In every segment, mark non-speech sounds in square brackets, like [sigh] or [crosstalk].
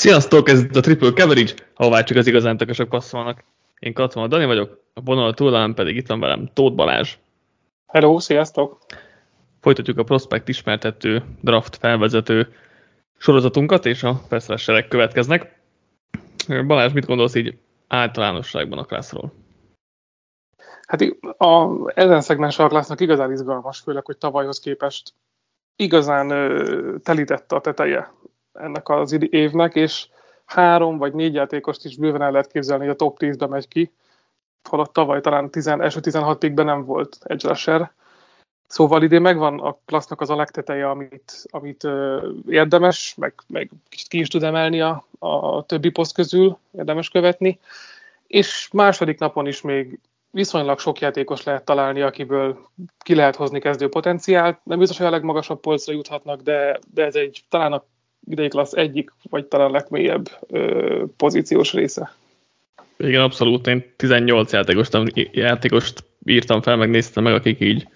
Sziasztok, ez itt a Triple Coverage, ahová csak az igazán tökösök passzolnak. Én Katona Dani vagyok, a vonal túlán pedig itt van velem Tóth Balázs. Hello, sziasztok! Folytatjuk a prospekt ismertető, draft felvezető sorozatunkat, és a feszresserek következnek. Balázs, mit gondolsz így általánosságban a klászról? Hát a, ezen szegmens a klásznak igazán izgalmas, főleg, hogy tavalyhoz képest igazán ö, telítette a teteje ennek az évnek, és három vagy négy játékost is bőven el lehet képzelni, hogy a top 10-be megy ki, holott tavaly talán 10, első 16 pickben nem volt egy rusher. Szóval idén megvan a klassznak az a legteteje, amit, amit ö, érdemes, meg, meg kicsit ki is tud emelni a, a többi poszt közül, érdemes követni. És második napon is még viszonylag sok játékos lehet találni, akiből ki lehet hozni kezdő potenciált. Nem biztos, hogy a legmagasabb polcra juthatnak, de, de ez egy talán a idei klassz egyik, vagy talán legmélyebb ö, pozíciós része. Igen, abszolút. Én 18 játékost, játékost írtam fel, megnéztem meg, akik így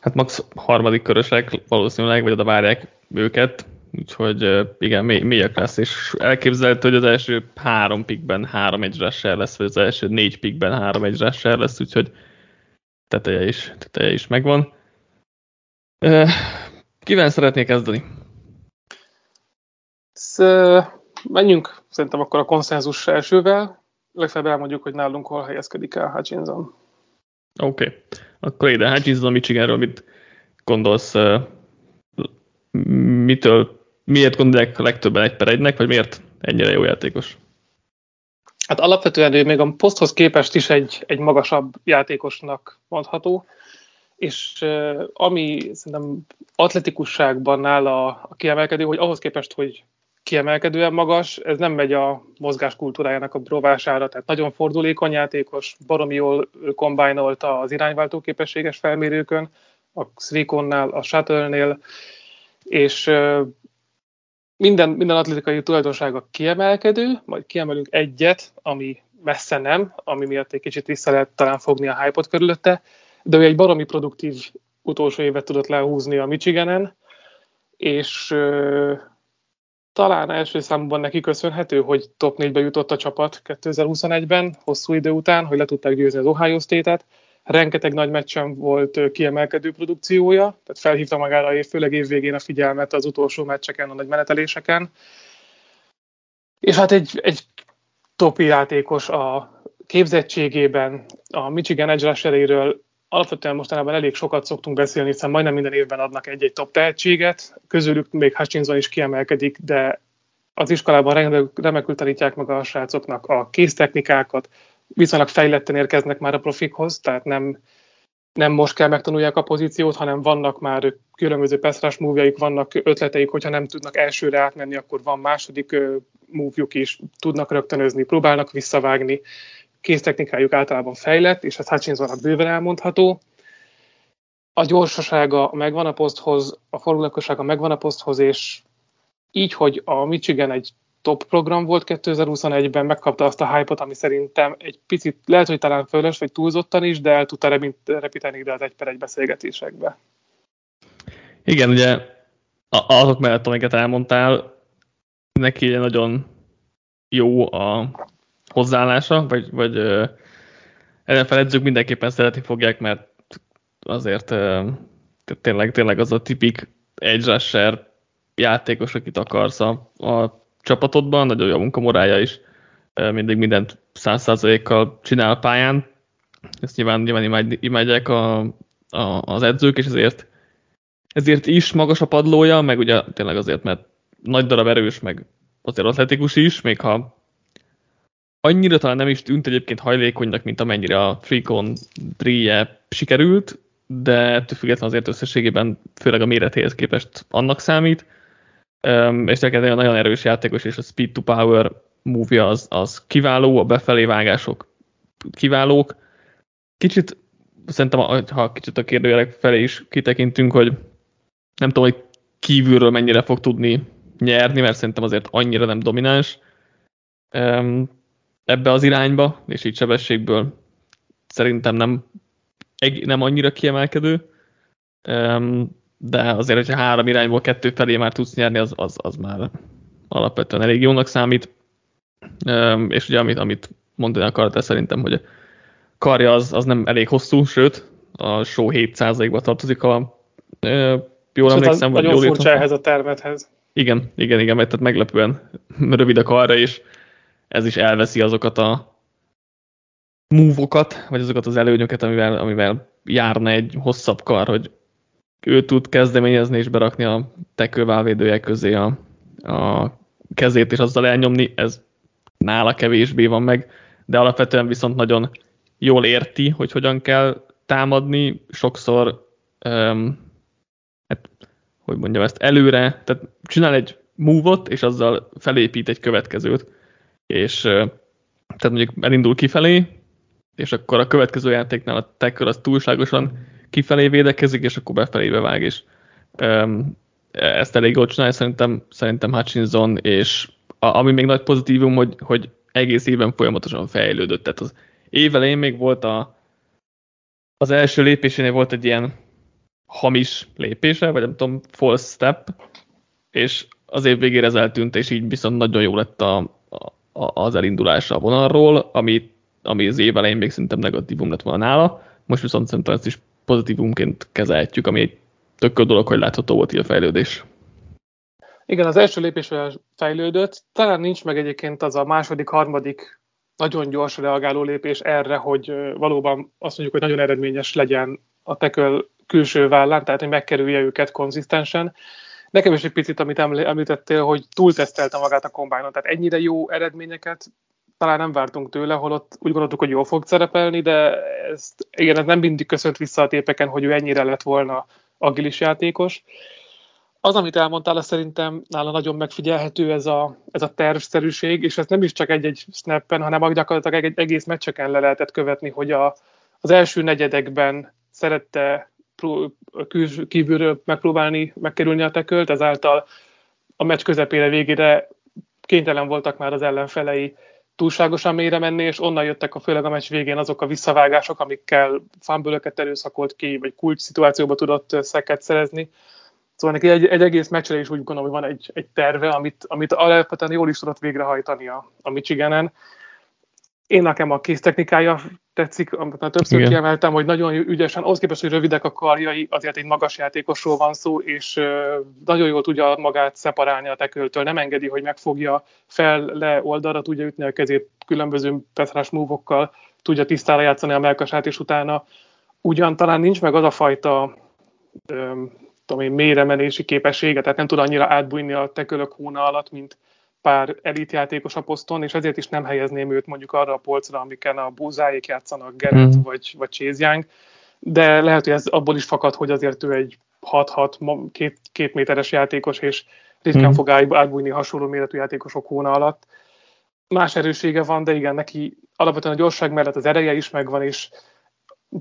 hát max. harmadik körösek valószínűleg, vagy oda várják őket, úgyhogy igen, mély, mélyak lesz, és elképzelhető, hogy az első három pikben három egy lesz, vagy az első négy pikben három egy lesz, úgyhogy teteje is, teteje is megvan. Kivel szeretnék kezdeni? Menjünk szerintem akkor a konszenzus elsővel, legfeljebb elmondjuk, hogy nálunk hol helyezkedik el Hutchinson. Oké, okay. akkor ide Hutchinson Michiganről mit gondolsz, mitől, miért gondolják a legtöbben egy per egynek, vagy miért ennyire jó játékos? Hát alapvetően ő még a poszthoz képest is egy, egy magasabb játékosnak mondható, és ami szerintem atletikusságban nála a kiemelkedő, hogy ahhoz képest, hogy kiemelkedően magas, ez nem megy a mozgás kultúrájának a rovására, tehát nagyon fordulékony játékos, baromi jól kombinolta az irányváltó képességes felmérőkön, a Srikonnál, a Shuttle-nél, és minden, minden atletikai tulajdonsága kiemelkedő, majd kiemelünk egyet, ami messze nem, ami miatt egy kicsit vissza lehet talán fogni a hype körülötte, de ő egy baromi produktív utolsó évet tudott lehúzni a Michiganen, és talán első számban neki köszönhető, hogy top 4-be jutott a csapat 2021-ben, hosszú idő után, hogy le tudták győzni az Ohio State-et. Rengeteg nagy meccsen volt kiemelkedő produkciója, tehát felhívta magára főleg évvégén a figyelmet az utolsó meccseken, a nagy meneteléseken. És hát egy, egy topi játékos a képzettségében, a Michigan Edge alapvetően mostanában elég sokat szoktunk beszélni, hiszen majdnem minden évben adnak egy-egy top tehetséget, közülük még Hutchinson is kiemelkedik, de az iskolában remekül tanítják meg a srácoknak a kéztechnikákat, viszonylag fejletten érkeznek már a profikhoz, tehát nem, nem most kell megtanulják a pozíciót, hanem vannak már különböző pass múvjaik, vannak ötleteik, hogyha nem tudnak elsőre átmenni, akkor van második múvjuk is, tudnak rögtönözni, próbálnak visszavágni, kéztechnikájuk általában fejlett, és ez Hutchinsonnak bőven elmondható. A gyorsasága megvan a poszthoz, a fordulatossága megvan a poszthoz, és így, hogy a Michigan egy top program volt 2021-ben, megkapta azt a hype ami szerintem egy picit, lehet, hogy talán fölös, vagy túlzottan is, de el tudta repíteni ide az egy per egy beszélgetésekbe. Igen, ugye azok mellett, amiket elmondtál, neki nagyon jó a hozzáállása, vagy, vagy NFL edzők mindenképpen szeretni fogják, mert azért tényleg, tényleg az a tipik edge rusher játékos, akit akarsz a, a csapatodban, nagyon jó munkamorája is, mindig mindent száz százalékkal csinál pályán, ezt nyilván, nyilván imádják a, a, az edzők, és ezért, ezért is magas a padlója, meg ugye tényleg azért, mert nagy darab erős, meg azért atletikus is, még ha annyira talán nem is tűnt egyébként hajlékonynak, mint amennyire a Freecon Drie sikerült, de ettől függetlenül azért összességében, főleg a méretéhez képest annak számít. Um, és neked nagyon erős játékos, és a speed to power movie az, az kiváló, a befelé vágások kiválók. Kicsit szerintem, ha kicsit a kérdőjelek felé is kitekintünk, hogy nem tudom, hogy kívülről mennyire fog tudni nyerni, mert szerintem azért annyira nem domináns. Um, ebbe az irányba, és így sebességből szerintem nem, nem annyira kiemelkedő, de azért, hogyha három irányból kettő felé már tudsz nyerni, az, az, az már, alapvetően elég jónak számít, és ugye amit, amit mondani akart, szerintem, hogy a karja az, az nem elég hosszú, sőt, a show 7%-ba tartozik, ha jól emlékszem. Vagy nagyon jól furcsa ehhez a termethez. Igen, igen, igen, mert tehát meglepően rövid a karra, és ez is elveszi azokat a múvokat, vagy azokat az előnyöket, amivel, amivel járna egy hosszabb kar, hogy ő tud kezdeményezni és berakni a tekőválvédője közé a, a kezét, és azzal elnyomni, ez nála kevésbé van meg, de alapvetően viszont nagyon jól érti, hogy hogyan kell támadni, sokszor um, hát, hogy mondjam ezt, előre, tehát csinál egy move és azzal felépít egy következőt, és tehát mondjuk elindul kifelé, és akkor a következő játéknál a tackle az túlságosan kifelé védekezik, és akkor befelé bevág, és um, ezt elég jól csinálja szerintem, szerintem Hutchinson, és a, ami még nagy pozitívum, hogy, hogy egész éven folyamatosan fejlődött, tehát az év elején még volt a, az első lépésénél volt egy ilyen hamis lépése, vagy nem tudom, false step, és az év végére ez eltűnt, és így viszont nagyon jó lett a, a, az elindulása a vonalról, ami, ami az év elején még szerintem negatívum lett volna nála, most viszont szerintem ezt is pozitívumként kezelhetjük, ami egy tök dolog, hogy látható volt így a fejlődés. Igen, az első lépésvel fejlődött, talán nincs meg egyébként az a második, harmadik nagyon gyors reagáló lépés erre, hogy valóban azt mondjuk, hogy nagyon eredményes legyen a teköl külső vállán, tehát hogy megkerülje őket konzisztensen. Nekem is egy picit, amit említettél, hogy túltesztelte magát a kombájnon, tehát ennyire jó eredményeket talán nem vártunk tőle, holott úgy gondoltuk, hogy jól fog szerepelni, de ezt, igen, ez nem mindig köszönt vissza a tépeken, hogy ő ennyire lett volna agilis játékos. Az, amit elmondtál, az szerintem nála nagyon megfigyelhető ez a, ez a tervszerűség, és ez nem is csak egy-egy snappen, hanem gyakorlatilag egy egész meccseken le lehetett követni, hogy a, az első negyedekben szerette kívülről megpróbálni megkerülni a tekölt, ezáltal a meccs közepére végére kénytelen voltak már az ellenfelei túlságosan mélyre menni, és onnan jöttek a főleg a meccs végén azok a visszavágások, amikkel fánbölöket erőszakolt ki, vagy kulcs szituációba tudott szeket szerezni. Szóval neki egy, egy egész meccsre is úgy gondolom, hogy van egy, egy terve, amit, amit alapvetően jól is tudott végrehajtani a, a Michiganen. Én nekem a kész technikája tetszik, amit már többször Igen. kiemeltem, hogy nagyon ügyesen, ahhoz képest, hogy rövidek a karjai, azért egy magas játékosról van szó, és nagyon jól tudja magát szeparálni a teköltől, nem engedi, hogy megfogja fel, le, oldalra tudja ütni a kezét különböző petrás múvokkal, tudja tisztára játszani a melkasát, és utána ugyan talán nincs meg az a fajta tudom én, mélyre menési képessége, tehát nem tud annyira átbújni a tekölök hóna alatt, mint pár elitjátékos a poszton, és ezért is nem helyezném őt mondjuk arra a polcra, amiken a búzáik játszanak, Gerett mm. vagy, vagy Young, de lehet, hogy ez abból is fakad, hogy azért ő egy 6-6, két, két méteres játékos, és ritkán mm. fog átbújni hasonló méretű játékosok hóna alatt. Más erősége van, de igen, neki alapvetően a gyorság mellett az ereje is megvan, és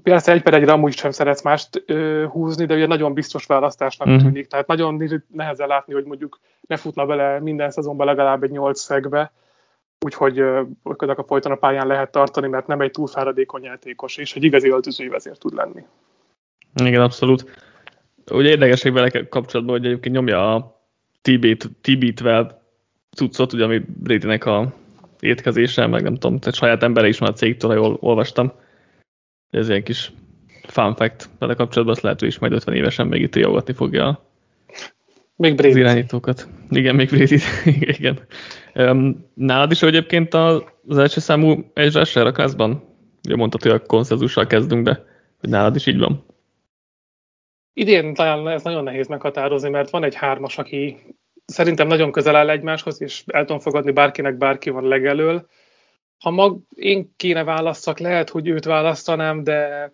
persze egy per egyre amúgy sem szeretsz mást ö, húzni, de ugye nagyon biztos választásnak mm. tűnik. Tehát nagyon nehezen látni, hogy mondjuk ne futna bele minden szezonban legalább egy nyolc szegbe, úgyhogy a folyton a pályán lehet tartani, mert nem egy túlfáradékony játékos, és egy igazi öltözői vezér tud lenni. Igen, abszolút. Ugye érdekesség vele kapcsolatban, hogy egyébként nyomja a TB-vel cuccot, ugye, ami Bradynek a étkezése, meg nem tudom, tehát saját embere is van a cégtől, ha jól olvastam ez egy kis fun fact vele kapcsolatban, azt lehet, hogy is majd 50 évesen még itt jogatni fogja még az irányítókat. Igen, még Brady, [laughs] igen. Um, nálad is egyébként az első számú egy a klászban? Ugye mondtad, hogy a konszenzussal kezdünk, de hogy nálad is így van. Idén talán ez nagyon nehéz meghatározni, mert van egy hármas, aki szerintem nagyon közel áll egymáshoz, és el tudom fogadni bárkinek bárki van legelől, ha mag, én kéne válasszak, lehet, hogy őt választanám, de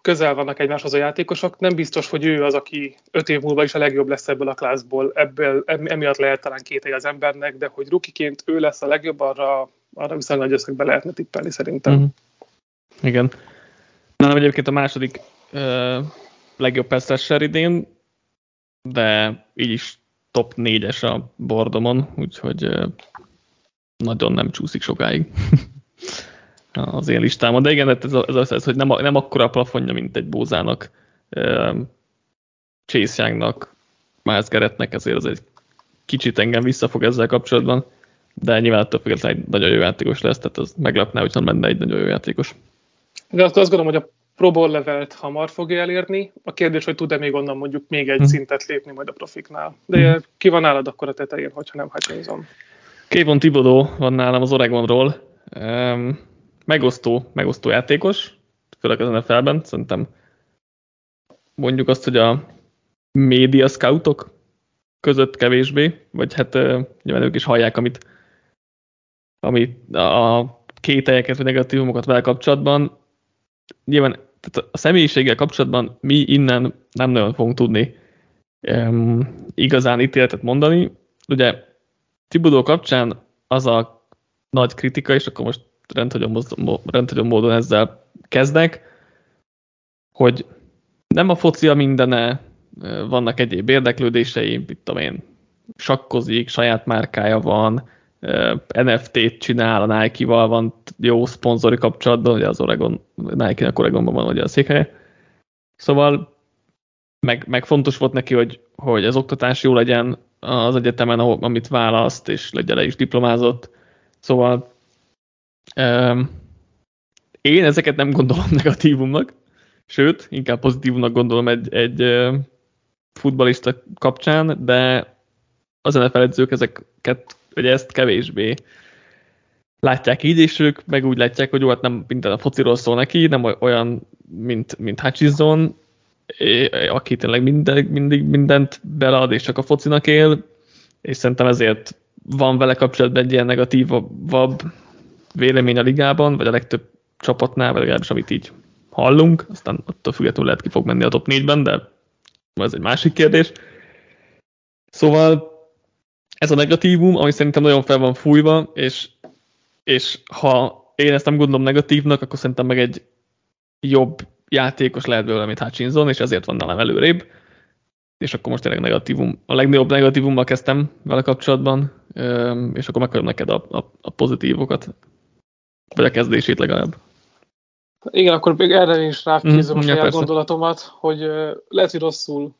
közel vannak egymáshoz a játékosok. Nem biztos, hogy ő az, aki öt év múlva is a legjobb lesz ebből a klászból. Ebből, emiatt lehet talán két az embernek, de hogy rukiként ő lesz a legjobb, arra, arra viszonylag nagy összegbe lehetne tippelni szerintem. Mm-hmm. Igen. Nem egyébként a második uh, legjobb pass idén, de így is top 4-es a bordomon, úgyhogy uh, nagyon nem csúszik sokáig [laughs] az én listámon. De igen, ez, az, ez, ez hogy nem, nem akkora a plafonja, mint egy Bózának, Chase Youngnak, Miles Garrettnek, ezért az egy kicsit engem visszafog ezzel kapcsolatban, de nyilván attól függetlenül egy nagyon jó játékos lesz, tehát az meglepne, hogyha menne egy nagyon jó játékos. De azt gondolom, hogy a Pro Bowl levelt hamar fogja elérni. A kérdés, hogy tud-e még onnan mondjuk még egy hmm. szintet lépni majd a profiknál. De hmm. ki van nálad akkor a tetején, hogyha nem Hutchinson? Kayvon Tibodó van nálam az Oregonról. Um, megosztó, megosztó játékos, főleg az NFL-ben. Szerintem mondjuk azt, hogy a média scoutok között kevésbé, vagy hát uh, nyilván ők is hallják, amit, amit a kételyeket vagy negatívumokat vele kapcsolatban. Nyilván tehát a személyiséggel kapcsolatban mi innen nem nagyon fogunk tudni um, igazán ítéletet mondani. Ugye Tibudó kapcsán az a nagy kritika, és akkor most rendhagyó, rendhagyó módon ezzel kezdek, hogy nem a focia mindene, vannak egyéb érdeklődései, mit tudom én, sakkozik, saját márkája van, NFT-t csinál, a Nike-val van jó szponzori kapcsolatban, ugye az Oregon, Nike-nek Oregonban van ugye a székhelye. Szóval meg, meg fontos volt neki, hogy, hogy az oktatás jó legyen az egyetemen, ahol, amit választ, és legyen le is diplomázott. Szóval um, én ezeket nem gondolom [laughs] negatívumnak, sőt, inkább pozitívumnak gondolom egy, egy futbalista kapcsán, de az NFL edzők ezeket hogy ezt kevésbé látják így, és ők meg úgy látják, hogy jó, hát nem minden a fociról szól neki, nem olyan, mint, mint Hutchison, aki tényleg mindig, mindig mindent belead, és csak a focinak él, és szerintem ezért van vele kapcsolatban egy ilyen negatívabb vélemény a ligában, vagy a legtöbb csapatnál, vagy legalábbis amit így hallunk, aztán attól függetlenül lehet ki fog menni a top 4-ben, de ez egy másik kérdés. Szóval ez a negatívum, ami szerintem nagyon fel van fújva, és, és ha én ezt nem gondolom negatívnak, akkor szerintem meg egy jobb játékos lehet belőle, mint Hutchinson, és ezért van nálam előrébb. És akkor most tényleg negatívum, a legnagyobb negatívummal kezdtem vele kapcsolatban, és akkor megkarom neked a, a, a pozitívokat, vagy a kezdését legalább. Igen, akkor még erre is ráfűzöm mm, a saját gondolatomat, hogy lehet, hogy rosszul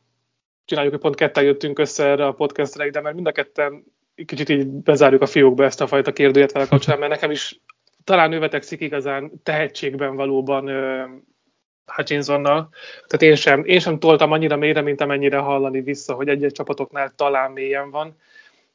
csináljuk, hogy pont ketten jöttünk össze erre a podcastre, de mert mind a ketten kicsit így bezárjuk a fiókba ezt a fajta kérdőjét vele kapcsolatban, mert nekem is talán ő vetekszik igazán tehetségben valóban Hutchinsonnal. Tehát én sem, én sem toltam annyira mélyre, mint amennyire hallani vissza, hogy egy-egy csapatoknál talán mélyen van.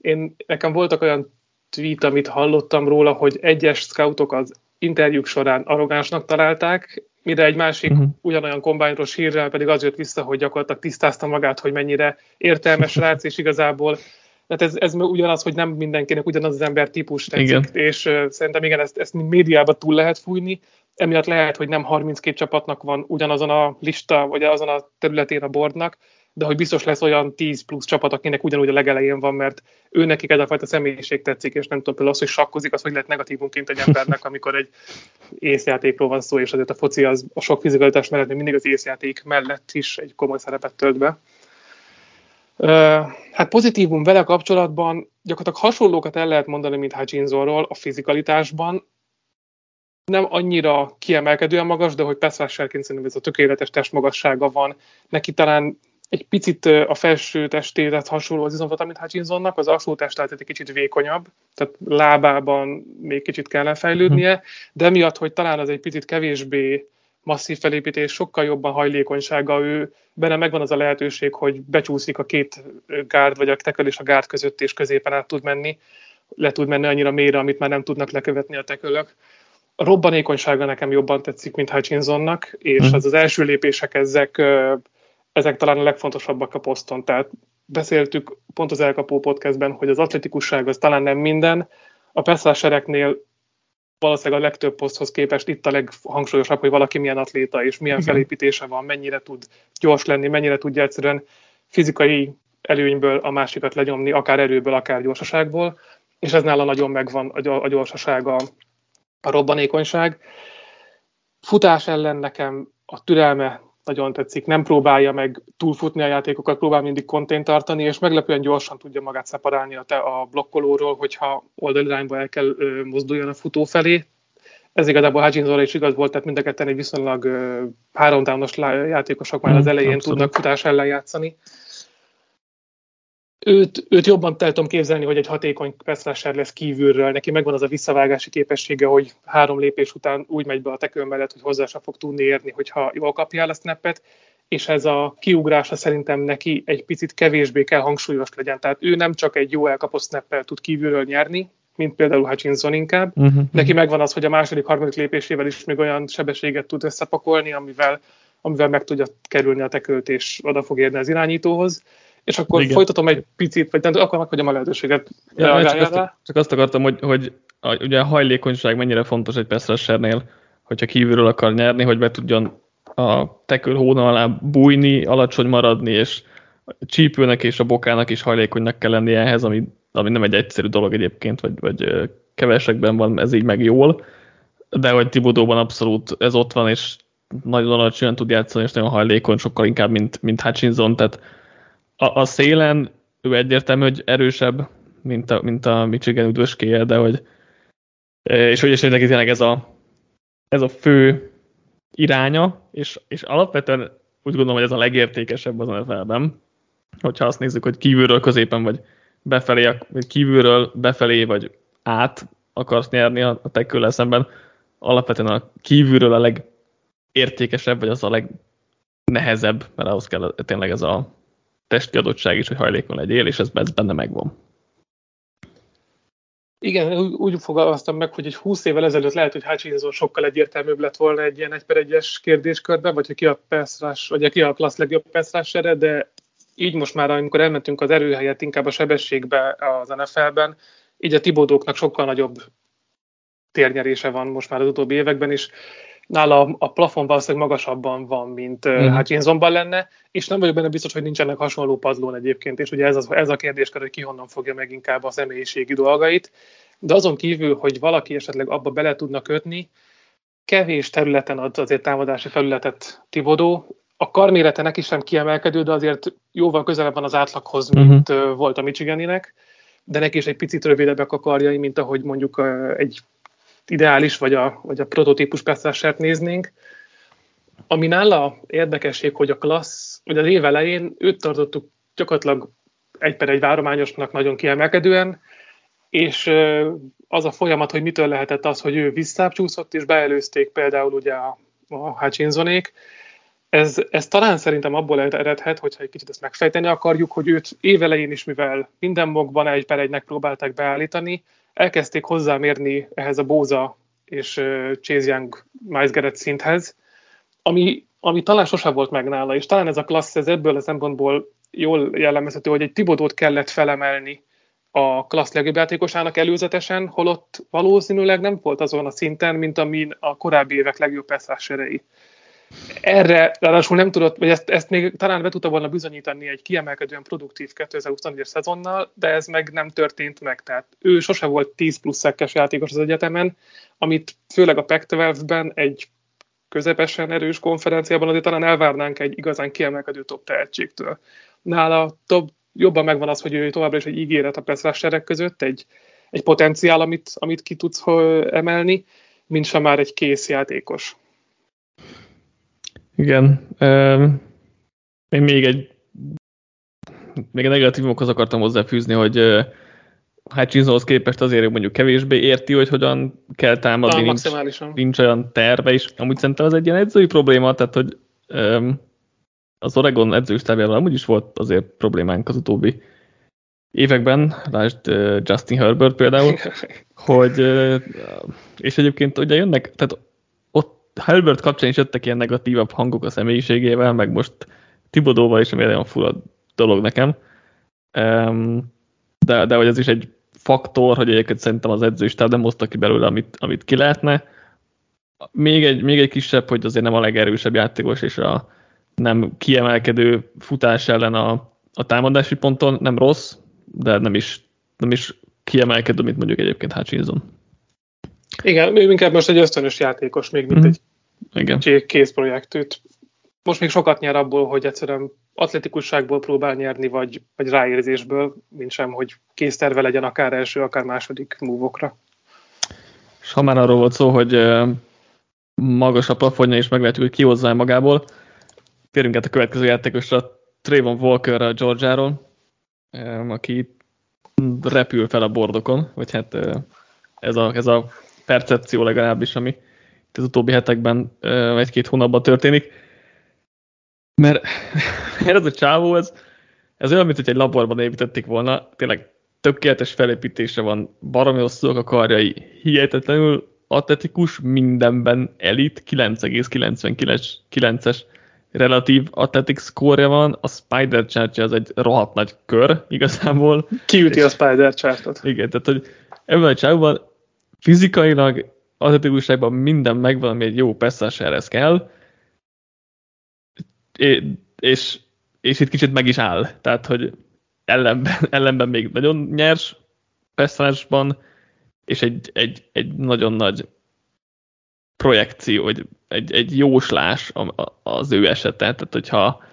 Én, nekem voltak olyan tweet, amit hallottam róla, hogy egyes scoutok az interjúk során arrogánsnak találták, mire egy másik uh-huh. ugyanolyan kombányos hírrel pedig az jött vissza, hogy gyakorlatilag tisztázta magát, hogy mennyire értelmes rác, és igazából tehát ez, ez ugyanaz, hogy nem mindenkinek ugyanaz az ember típus tetszik, igen. és uh, szerintem igen, ezt, ezt médiában túl lehet fújni, emiatt lehet, hogy nem 32 csapatnak van ugyanazon a lista, vagy azon a területén a bordnak, de hogy biztos lesz olyan 10 plusz csapat, akinek ugyanúgy a legelején van, mert ő nekik ez a fajta személyiség tetszik, és nem tudom, például az, hogy sakkozik, az hogy lehet negatívunként egy embernek, [laughs] amikor egy észjátékról van szó, és azért a foci az a sok fizikalitás mellett még mindig az észjáték mellett is egy komoly szerepet tölt be. Hát pozitívum vele kapcsolatban gyakorlatilag hasonlókat el lehet mondani, mint Hutchinsonról a fizikalitásban. Nem annyira kiemelkedően magas, de hogy Peszvásserként szerintem ez a tökéletes testmagassága van. Neki talán egy picit a felső testélet hasonló az izomzata, mint Hutchinsonnak, az alsó testet egy kicsit vékonyabb, tehát lábában még kicsit kellene fejlődnie, de miatt, hogy talán az egy picit kevésbé masszív felépítés, sokkal jobban hajlékonysága, ő benne megvan az a lehetőség, hogy becsúszik a két gárd, vagy a tekel és a gárd között, és középen át tud menni, le tud menni annyira mélyre, amit már nem tudnak lekövetni a tekölök. A robbanékonysága nekem jobban tetszik, mint Hutchinsonnak, és mhm. az az első lépések ezek ezek talán a legfontosabbak a poszton. Tehát beszéltük pont az elkapó podcastben, hogy az atletikusság az talán nem minden. A passzlásereknél valószínűleg a legtöbb poszthoz képest itt a leghangsúlyosabb, hogy valaki milyen atléta és milyen Igen. felépítése van, mennyire tud gyors lenni, mennyire tudja egyszerűen fizikai előnyből a másikat lenyomni, akár erőből, akár gyorsaságból, és ez nála nagyon megvan a gyorsaság, a, a robbanékonyság. Futás ellen nekem a türelme nagyon tetszik, nem próbálja meg túlfutni a játékokat, próbál mindig kontént tartani, és meglepően gyorsan tudja magát szeparálni a, te, a blokkolóról, hogyha oldalirányba el kell ö, mozduljon a futó felé. Ez igazából Hutchinsonra is igaz volt, tehát mind a ketten egy viszonylag háromdános játékosok már az mm, elején Abszolút. tudnak futás ellen játszani. Őt, őt jobban el tudom képzelni, hogy egy hatékony passzrásár lesz kívülről. Neki megvan az a visszavágási képessége, hogy három lépés után úgy megy be a tekő mellett, hogy hozzá sem fog tudni érni, hogyha jól kapja el a snappet, és ez a kiugrása szerintem neki egy picit kevésbé kell hangsúlyos legyen. Tehát ő nem csak egy jó elkapott snappel tud kívülről nyerni, mint például Hutchinson inkább. Uh-huh. Neki megvan az, hogy a második, harmadik lépésével is még olyan sebességet tud összepakolni, amivel, amivel meg tudja kerülni a tekölt, és oda fog érni az irányítóhoz és akkor Igen. folytatom egy picit, vagy nem, akkor meghagyom a lehetőséget. Ja, csak, azt, csak azt akartam, hogy, hogy a, ugye a hajlékonyság mennyire fontos egy pass hogyha kívülről akar nyerni, hogy be tudjon a tekül hóna alá bújni, alacsony maradni, és a csípőnek és a bokának is hajlékonynak kell lennie ehhez, ami, ami nem egy egyszerű dolog egyébként, vagy, vagy kevesekben van ez így meg jól, de hogy Tibodóban abszolút ez ott van, és nagyon alacsonyan tud játszani, és nagyon hajlékony, sokkal inkább, mint, mint Hutchinson, tehát a, a szélen ő egyértelmű, hogy erősebb, mint a, mint a Michigan üdvöskéje, de hogy és hogy neki tényleg ez a, ez a fő iránya, és, és alapvetően úgy gondolom, hogy ez a legértékesebb az NFL-ben, hogyha azt nézzük, hogy kívülről középen, vagy befelé, vagy kívülről befelé, vagy át akarsz nyerni a, a tekkőle szemben, alapvetően a kívülről a legértékesebb, vagy az a legnehezebb, mert ahhoz kell tényleg ez a testi adottság is, hogy hajlékony legyél, és ez, ez benne megvan. Igen, úgy fogalmaztam meg, hogy egy 20 évvel ezelőtt lehet, hogy Hutchinson sokkal egyértelműbb lett volna egy ilyen egy per egyes kérdéskörben, vagy hogy ki a perszrás, vagy ki a klassz legjobb perszrásere, de így most már, amikor elmentünk az erőhelyet inkább a sebességbe az NFL-ben, így a Tibodóknak sokkal nagyobb térnyerése van most már az utóbbi években is nála a plafon valószínűleg magasabban van, mint mm. Hutchinsonban lenne, és nem vagyok benne biztos, hogy nincsenek hasonló padlón egyébként, és ugye ez, az, ez a kérdéskör, hogy ki honnan fogja meg inkább a személyiségi dolgait, de azon kívül, hogy valaki esetleg abba bele tudna kötni, kevés területen ad azért támadási felületet Tibodó, a karmérete neki sem kiemelkedő, de azért jóval közelebb van az átlaghoz, mint uh-huh. volt a Michiganinek, de neki is egy picit rövidebbek a karjai, mint ahogy mondjuk egy ideális, vagy a, vagy a prototípus passzását néznénk. Ami nála érdekesség, hogy a klassz, hogy az év elején őt tartottuk gyakorlatilag egy per egy várományosnak nagyon kiemelkedően, és az a folyamat, hogy mitől lehetett az, hogy ő visszácsúszott, és beelőzték például ugye a, a Hutchinsonék, ez, ez talán szerintem abból eredhet, hogyha egy kicsit ezt megfejteni akarjuk, hogy őt évelején is, mivel minden mokban egy per egynek próbálták beállítani, elkezdték hozzámérni ehhez a Bóza és Chase Young Miles szinthez, ami, ami talán sose volt meg nála, és talán ez a klassz, ez ebből a szempontból jól jellemezhető, hogy egy Tibodót kellett felemelni a klassz legjobb játékosának előzetesen, holott valószínűleg nem volt azon a szinten, mint amin a korábbi évek legjobb passzásserei erre ráadásul nem tudott, vagy ezt, ezt még talán be tudta volna bizonyítani egy kiemelkedően produktív 2021-es szezonnal, de ez meg nem történt meg. Tehát ő sose volt 10 plusz szekkes játékos az egyetemen, amit főleg a Pac-12-ben egy közepesen erős konferenciában azért talán elvárnánk egy igazán kiemelkedő top tehetségtől. Nála top, jobban megvan az, hogy ő továbbra is egy ígéret a Pestrasserek között, egy, egy potenciál, amit, amit ki tudsz emelni, mint sem már egy kész játékos. Igen. Még, még egy még egy negatívumokhoz akartam hozzáfűzni, hogy Hutchinsonhoz képest azért mondjuk kevésbé érti, hogy hogyan kell támadni, nincs, nincs olyan terve, és amúgy szerintem ez egy ilyen edzői probléma, tehát hogy um, az Oregon edzőstábjával amúgy is volt azért problémánk az utóbbi években, lásd uh, Justin Herbert például, hogy uh, és egyébként ugye jönnek, tehát Helbert kapcsán is jöttek ilyen negatívabb hangok a személyiségével, meg most Tibodóval is, ami olyan fura dolog nekem. De, de hogy ez is egy faktor, hogy egyébként szerintem az edzőstáb nem hozta ki belőle, amit, amit ki lehetne. Még egy, még egy kisebb, hogy azért nem a legerősebb játékos, és a nem kiemelkedő futás ellen a, a támadási ponton nem rossz, de nem is, nem is kiemelkedő, mint mondjuk egyébként Hutchinson. Igen, ő inkább most egy ösztönös játékos, még mint mm. egy Igen. készprojektűt. Most még sokat nyer abból, hogy egyszerűen atletikusságból próbál nyerni, vagy, vagy ráérzésből, mint sem, hogy készterve legyen akár első, akár második múvokra. És ha már arról volt szó, hogy magas a plafonja, és meglátjuk, hogy ki hozzá magából, térjünk át a következő játékosra, Trayvon Walker a Georgiáról. aki repül fel a bordokon, vagy hát ez a, ez a percepció legalábbis, ami itt az utóbbi hetekben egy-két hónapban történik. Mert, [laughs] mert ez a csávó, ez, ez olyan, mint hogy egy laborban építették volna, tényleg tökéletes felépítése van, baromi hosszúak a karjai, hihetetlenül atletikus, mindenben elit, 9,99-es relatív atletik score van, a Spider chart az egy rohadt nagy kör igazából. Kiüti a Spider chartot. Igen, tehát hogy ebben a csávban fizikailag, atletikusságban minden megvan, ami egy jó perszásához kell, és, és itt kicsit meg is áll. Tehát, hogy ellenben, [laughs] ellenben még nagyon nyers perszásban, és egy, egy, egy nagyon nagy projekció, vagy egy, egy jóslás az ő esete. Tehát, hogyha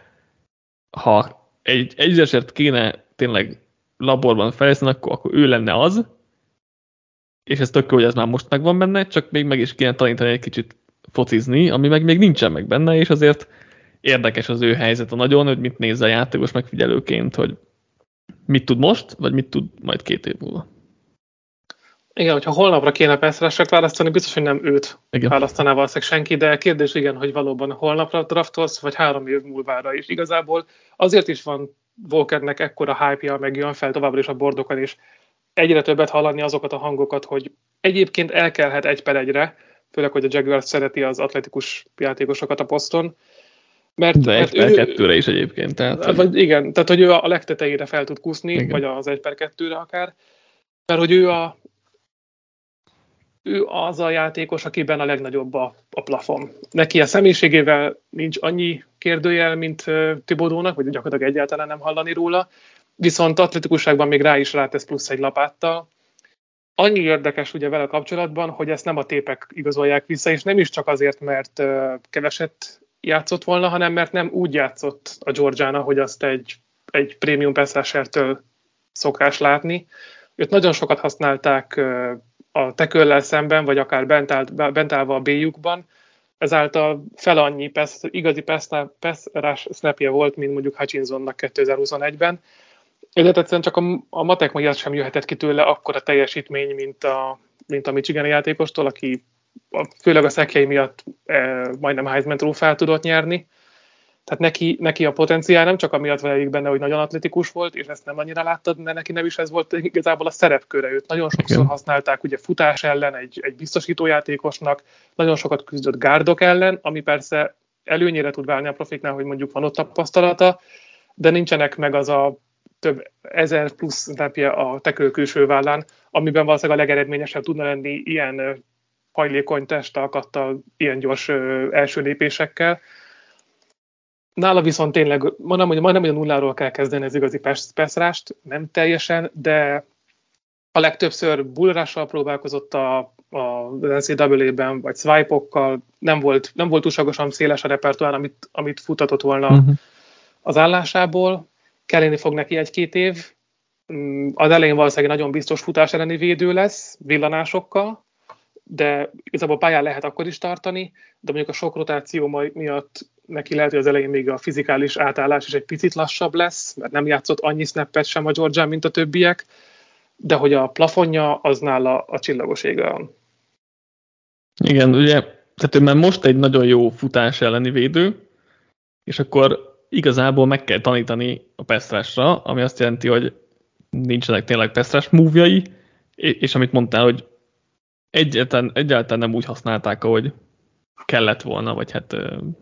ha egy egyesért kéne tényleg laborban fejleszteni, akkor, akkor ő lenne az, és ez tök jó, hogy ez már most megvan benne, csak még meg is kéne tanítani egy kicsit focizni, ami meg még nincsen meg benne, és azért érdekes az ő helyzete nagyon, hogy mit néz a játékos megfigyelőként, hogy mit tud most, vagy mit tud majd két év múlva. Igen, hogyha holnapra kéne persze választani, biztos, hogy nem őt igen. választaná valószínűleg senki, de kérdés igen, hogy valóban holnapra draftolsz, vagy három év múlvára is. Igazából azért is van Volkernek ekkora hype-ja, meg jön fel továbbra is a bordokon, és egyre többet hallani azokat a hangokat, hogy egyébként elkelhet egy per egyre, főleg, hogy a Jaguars szereti az atletikus játékosokat a poszton, mert, De egy per kettőre is egyébként. Tehát, vagy igen, tehát hogy ő a legtetejére fel tud kúszni, igen. vagy az egy per kettőre akár, mert hogy ő a, ő az a játékos, akiben a legnagyobb a, a plafon. Neki a személyiségével nincs annyi kérdőjel, mint uh, Tibodónak, vagy gyakorlatilag egyáltalán nem hallani róla, viszont atletikusságban még rá is rátesz plusz egy lapáttal. Annyi érdekes ugye vele kapcsolatban, hogy ezt nem a tépek igazolják vissza, és nem is csak azért, mert keveset játszott volna, hanem mert nem úgy játszott a Georgiana, hogy azt egy, egy prémium passertől szokás látni. Őt nagyon sokat használták a teköllel szemben, vagy akár bent, állt, bent állva a B-jukban, ezáltal fel annyi pass, igazi pass rush snapje volt, mint mondjuk Hutchinsonnak 2021-ben. Ezért egyszerűen csak a, a matek miatt sem jöhetett ki tőle akkora teljesítmény, mint a, mint a Michigan játékostól, aki a, főleg a szekjei miatt e, majdnem Heisman trófát tudott nyerni. Tehát neki, neki a potenciál nem csak amiatt van benne, hogy nagyon atletikus volt, és ezt nem annyira láttad, de neki nem is ez volt igazából a szerepköre. Őt nagyon sokszor Igen. használták ugye futás ellen egy, egy biztosítójátékosnak, nagyon sokat küzdött gárdok ellen, ami persze előnyére tud válni a profiknál, hogy mondjuk van ott tapasztalata, de nincsenek meg az a több ezer plusz napja a tekő külső vállán, amiben valószínűleg a legeredményesebb tudna lenni ilyen hajlékony testalkattal, ilyen gyors első lépésekkel Nála viszont tényleg, mondom, hogy majdnem, hogy a nulláról kell kezdeni az igazi peszrást, nem teljesen, de a legtöbbször bullrással próbálkozott a, a NCAA-ben, vagy swipe nem volt, nem volt túlságosan széles a repertoár, amit, amit futatott volna uh-huh. az állásából. Kelleni fog neki egy-két év. Mm, az elején valószínűleg nagyon biztos futás elleni védő lesz, villanásokkal, de igazából pályán lehet akkor is tartani, de mondjuk a sok rotáció miatt neki lehet, hogy az elején még a fizikális átállás is egy picit lassabb lesz, mert nem játszott annyi snappet sem a Georgia, mint a többiek, de hogy a plafonja az nála a csillagos égen. Igen, ugye, tehát ő már most egy nagyon jó futás elleni védő, és akkor igazából meg kell tanítani a pesztrásra, ami azt jelenti, hogy nincsenek tényleg pesztrás múvjai, és amit mondtál, hogy egyáltalán, egyáltalán nem úgy használták, ahogy kellett volna, vagy hát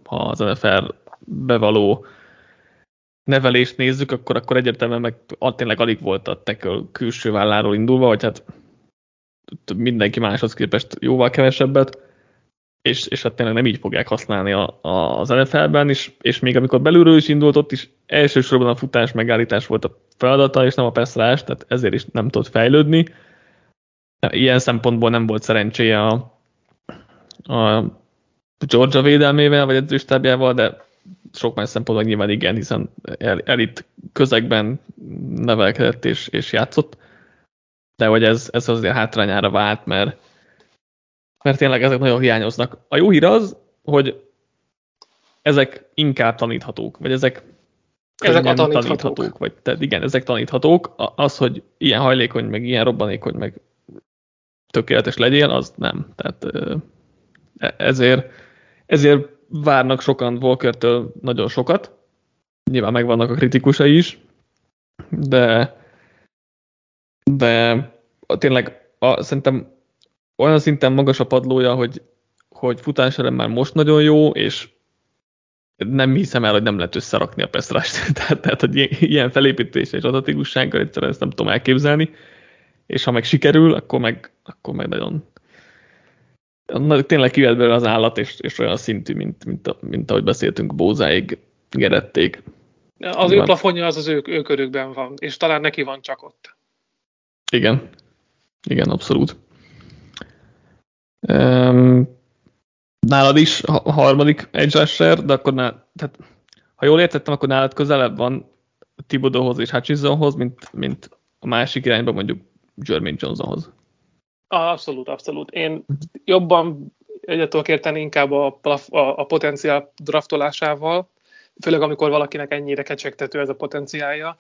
ha az NFL bevaló nevelést nézzük, akkor, akkor egyértelműen meg tényleg alig volt a tackle külső válláról indulva, vagy hát mindenki máshoz képest jóval kevesebbet, és, és hát tényleg nem így fogják használni a, a, az NFL-ben, és, és még amikor belülről is indult, ott is elsősorban a futás megállítás volt a feladata, és nem a passzrás, tehát ezért is nem tudott fejlődni. Ilyen szempontból nem volt szerencséje a, a Georgia védelmével, vagy edzőstábjával, de sok más szempontból nyilván igen, hiszen elit közegben nevelkedett és, és játszott, de hogy ez, ez azért hátrányára vált, mert, mert tényleg ezek nagyon hiányoznak. A jó hír az, hogy ezek inkább taníthatók, vagy ezek ezek a taníthatók. taníthatók. Vagy, tehát igen, ezek taníthatók. Az, hogy ilyen hajlékony, meg ilyen robbanékony, meg tökéletes legyél, az nem. Tehát e, ezért, ezért várnak sokan Walkertől nagyon sokat. Nyilván megvannak a kritikusai is, de de tényleg a, szerintem olyan szinten magas a padlója, hogy, hogy futásra már most nagyon jó, és nem hiszem el, hogy nem lehet összerakni a peszrást. [laughs] tehát, tehát, hogy ilyen felépítés és adatékussággal egyszerűen ezt nem tudom elképzelni, és ha meg sikerül, akkor meg, akkor meg nagyon tényleg kivet belőle az állat, és, és olyan szintű, mint, mint, mint, mint ahogy beszéltünk, Bózáig, Gerették. Az ő plafonja az az ő, ő körükben van, és talán neki van csak ott. Igen. Igen, abszolút. Um, nálad is a harmadik edge rusher, de akkor nál, tehát, ha jól értettem, akkor nálad közelebb van Thibodeauhoz és Hutchinsonhoz, mint, mint a másik irányban mondjuk Jermaine Johnsonhoz. Abszolút, abszolút. Én jobban egyet tudok érteni inkább a, a, a potenciál draftolásával, főleg amikor valakinek ennyire kecsegtető ez a potenciálja.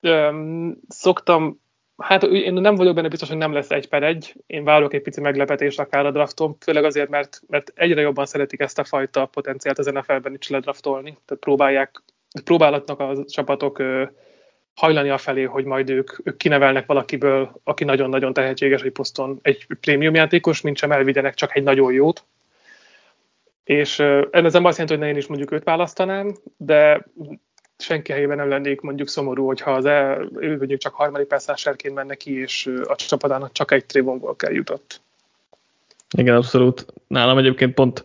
Öm, szoktam Hát én nem vagyok benne biztos, hogy nem lesz egy per egy. Én várok egy pici meglepetést akár a drafton, főleg azért, mert, mert egyre jobban szeretik ezt a fajta potenciált az NFL-ben is ledraftolni. Tehát próbálják, próbálhatnak a csapatok hajlani a felé, hogy majd ők, ők kinevelnek valakiből, aki nagyon-nagyon tehetséges egy poszton, egy prémium játékos, mint sem elvigyenek csak egy nagyon jót. És ez nem azt jelenti, hogy ne én is mondjuk őt választanám, de senki helyében nem lennék mondjuk szomorú, hogyha az el, ő mondjuk csak harmadik percásárként menne ki, és a csapatának csak egy Trayvon kell jutott. Igen, abszolút. Nálam egyébként pont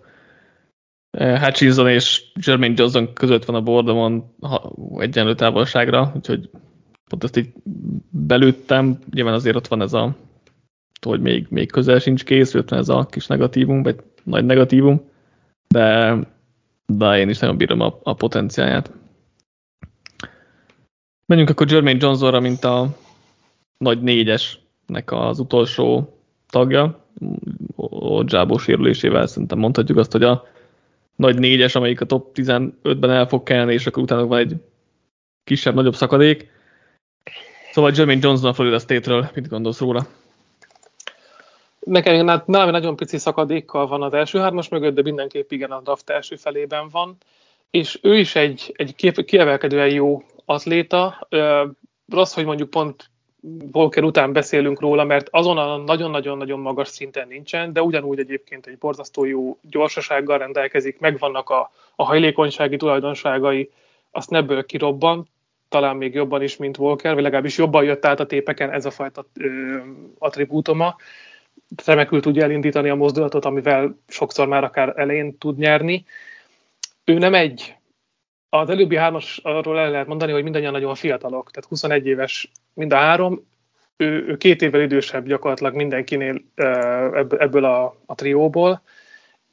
Hutchinson és Jermaine Johnson között van a bordomon egyenlő távolságra, úgyhogy pont ezt így belőttem. Nyilván azért ott van ez a, hogy még, még közel sincs kész, ott van ez a kis negatívum, vagy nagy negatívum, de, de én is nagyon bírom a, a potenciáját. Menjünk akkor Jermaine Johnsonra, mint a nagy négyesnek az utolsó tagja. Odzsábó sérülésével szerintem mondhatjuk azt, hogy a nagy négyes, amelyik a top 15-ben el fog kelni, és akkor utána van egy kisebb-nagyobb szakadék. Szóval Jermaine Johnson a Florida State-ről, mit gondolsz róla? Nekem nálam nagyon pici szakadékkal van az első hármas mögött, de mindenképp igen a draft első felében van. És ő is egy, egy kiemelkedően jó atléta. Rossz, hogy mondjuk pont Volker után beszélünk róla, mert azon a nagyon-nagyon-nagyon magas szinten nincsen, de ugyanúgy egyébként egy borzasztó jó gyorsasággal rendelkezik, megvannak a, a hajlékonysági tulajdonságai, azt ebből kirobban, talán még jobban is, mint Volker, vagy legalábbis jobban jött át a tépeken ez a fajta ö, attribútuma. Remekül tudja elindítani a mozdulatot, amivel sokszor már akár elején tud nyerni. Ő nem egy az előbbi hármas arról el lehet mondani, hogy mindannyian nagyon fiatalok, tehát 21 éves mind a három, ő, ő két évvel idősebb gyakorlatilag mindenkinél ebből a, a trióból,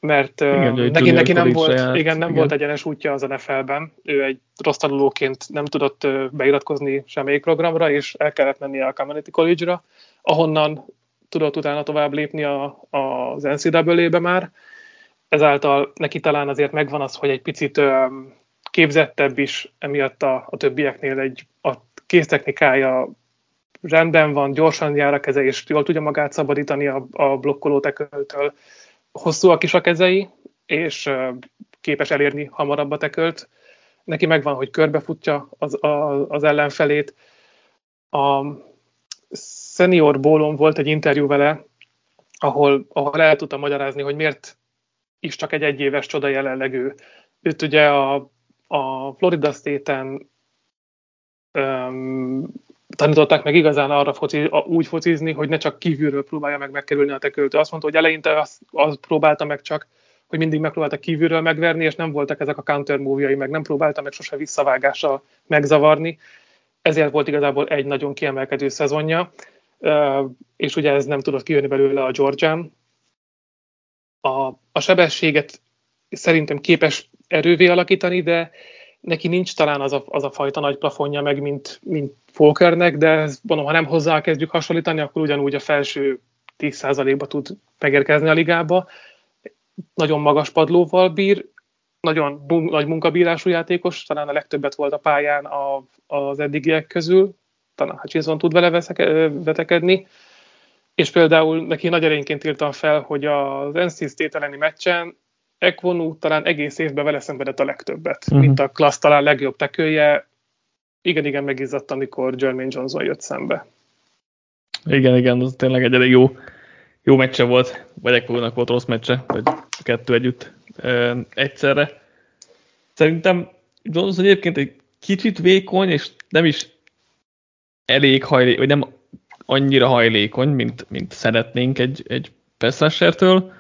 mert igen, neki, neki nem, volt, saját, igen, nem igen. volt egyenes útja az NFL-ben. Ő egy rossz tanulóként nem tudott beiratkozni semmelyik programra, és el kellett mennie a Community College-ra, ahonnan tudott utána tovább lépni a, az NCAA-be már. Ezáltal neki talán azért megvan az, hogy egy picit képzettebb is, emiatt a, a többieknél egy, a kéztechnikája rendben van, gyorsan jár a keze, és jól tudja magát szabadítani a, a blokkoló teköltől. Hosszúak is a kezei, és képes elérni hamarabb a tekölt. Neki megvan, hogy körbefutja az, a, az ellenfelét. A senior bólon volt egy interjú vele, ahol, ahol el tudta magyarázni, hogy miért is csak egy egyéves csoda jelenleg ő. Őt ugye a a Florida State-en um, tanították meg igazán arra foci, úgy focizni, hogy ne csak kívülről próbálja meg megkerülni a teköltő. Azt mondta, hogy eleinte azt, azt próbálta meg csak, hogy mindig megpróbálta kívülről megverni, és nem voltak ezek a counter move meg nem próbálta meg sose visszavágással megzavarni. Ezért volt igazából egy nagyon kiemelkedő szezonja, és ugye ez nem tudott kijönni belőle a Georgian. A, a sebességet szerintem képes erővé alakítani, de neki nincs talán az a, az a fajta nagy plafonja meg, mint, mint Folkernek, de mondom, ha nem hozzá kezdjük hasonlítani, akkor ugyanúgy a felső 10%-ba tud megérkezni a ligába. Nagyon magas padlóval bír, nagyon nagy munkabírású játékos, talán a legtöbbet volt a pályán a, az eddigiek közül, talán Hutchinson tud vele vetekedni, és például neki nagy erényként írtam fel, hogy az NC State elleni meccsen Ekvonu talán egész évben vele szenvedett a legtöbbet, uh-huh. mint a klassz talán legjobb tekője. Igen-igen megizzadt, amikor Jermaine Johnson jött szembe. Igen, igen, az tényleg egy elég jó, jó meccse volt, vagy Ekvonnak volt rossz meccse, vagy a kettő együtt e, egyszerre. Szerintem Johnson egyébként egy kicsit vékony, és nem is elég hajlékony, vagy nem annyira hajlékony, mint, mint szeretnénk egy, egy Pessertől,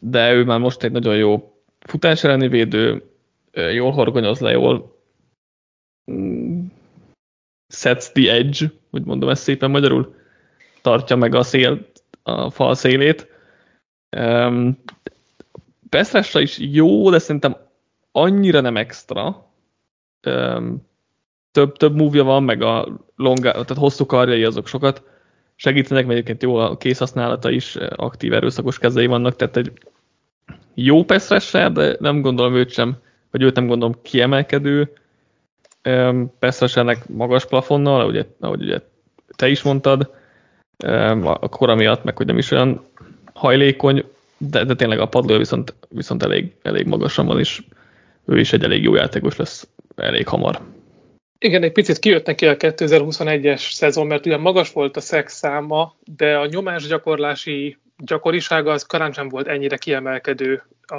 de ő már most egy nagyon jó futás elleni védő, jól horgonyoz le, jól mm, sets the edge, hogy mondom ezt szépen magyarul, tartja meg a szél, a fal szélét. Um, is jó, de szerintem annyira nem extra. Több, több múvja van, meg a long, tehát hosszú karjai azok sokat segítenek, mert egyébként jó a készhasználata is, aktív erőszakos kezei vannak, tehát egy jó peszresser, de nem gondolom őt sem, vagy őt nem gondolom kiemelkedő peszresernek magas plafonnal, ahogy, ahogy ugye te is mondtad, a kora miatt, meg hogy nem is olyan hajlékony, de, de tényleg a padlója viszont, viszont elég, elég magasan van, és ő is egy elég jó játékos lesz elég hamar. Igen, egy picit kijött neki a 2021-es szezon, mert ugye magas volt a szex száma, de a nyomásgyakorlási gyakorisága az korán sem volt ennyire kiemelkedő a,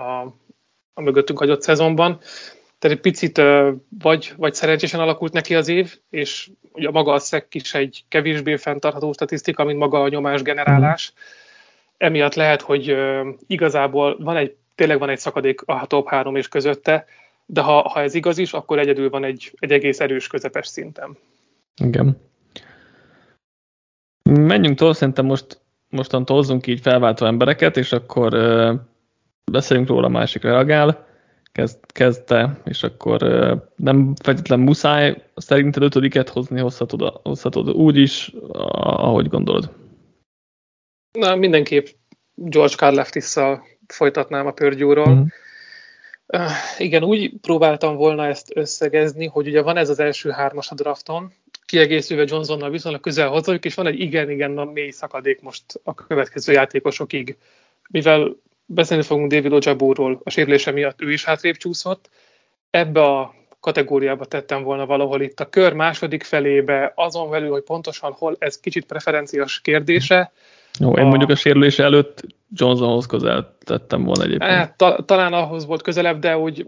a mögöttünk hagyott szezonban. Tehát egy picit vagy, vagy szerencsésen alakult neki az év, és ugye maga a szek is egy kevésbé fenntartható statisztika, mint maga a nyomás generálás. Emiatt lehet, hogy igazából van egy, tényleg van egy szakadék a top 3 és közötte, de ha, ha ez igaz is, akkor egyedül van egy, egy egész erős közepes szinten. Igen. Menjünk tovább, szerintem most mostantól hozzunk így felváltó embereket, és akkor uh, beszéljünk róla, a másik reagál, kezd, kezdte, és akkor uh, nem feltétlenül muszáj szerinted ötödiket hozni, hozhatod, hozhatod úgy is, ahogy gondolod. Na, mindenképp George Karlaftis-szal folytatnám a pörgyúról. Mm. Uh, igen, úgy próbáltam volna ezt összegezni, hogy ugye van ez az első hármas a drafton, kiegészülve Johnsonnal viszonylag közel hozzájuk, és van egy igen-igen mély szakadék most a következő játékosokig. Mivel beszélni fogunk David Ojabóról, a sérülése miatt ő is hátrébb csúszott, ebbe a kategóriába tettem volna valahol itt a kör második felébe, azon belül, hogy pontosan hol, ez kicsit preferenciás kérdése. Jó, én a... mondjuk a sérülése előtt Johnsonhoz közel tettem volna egyébként. Hát, ta, talán ahhoz volt közelebb, de úgy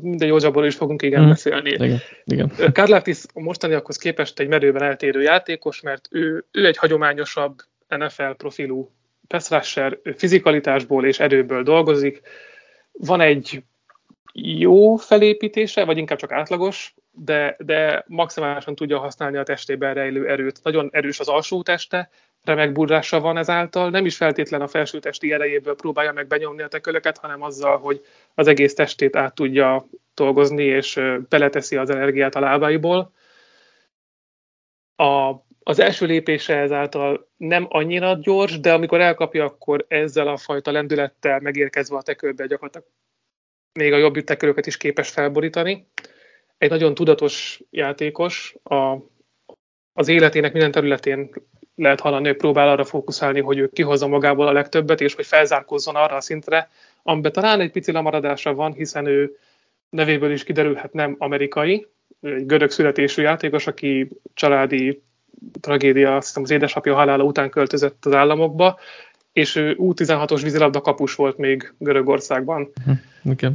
minden Józsabból is fogunk igen mm. beszélni. Igen, igen. Karlaftis a mostaniakhoz képest egy merőben eltérő játékos, mert ő, ő egy hagyományosabb NFL profilú pass fizikalitásból és erőből dolgozik. Van egy jó felépítése, vagy inkább csak átlagos, de, de maximálisan tudja használni a testében rejlő erőt. Nagyon erős az alsó teste, remek burrása van ezáltal, nem is feltétlen a felső testi erejéből próbálja meg benyomni a tekölöket, hanem azzal, hogy az egész testét át tudja dolgozni, és beleteszi az energiát a lábaiból. A, az első lépése ezáltal nem annyira gyors, de amikor elkapja, akkor ezzel a fajta lendülettel megérkezve a tekölbe gyakorlatilag még a jobb tekölöket is képes felborítani. Egy nagyon tudatos játékos, a, az életének minden területén lehet hallani, hogy próbál arra fókuszálni, hogy ő kihozza magából a legtöbbet, és hogy felzárkózzon arra a szintre, amiben talán egy pici lemaradása van, hiszen ő nevéből is kiderülhet nem amerikai, egy görög születésű játékos, aki családi tragédia, azt hiszem az édesapja halála után költözött az államokba, és ő U16-os vízilabda kapus volt még Görögországban. Okay.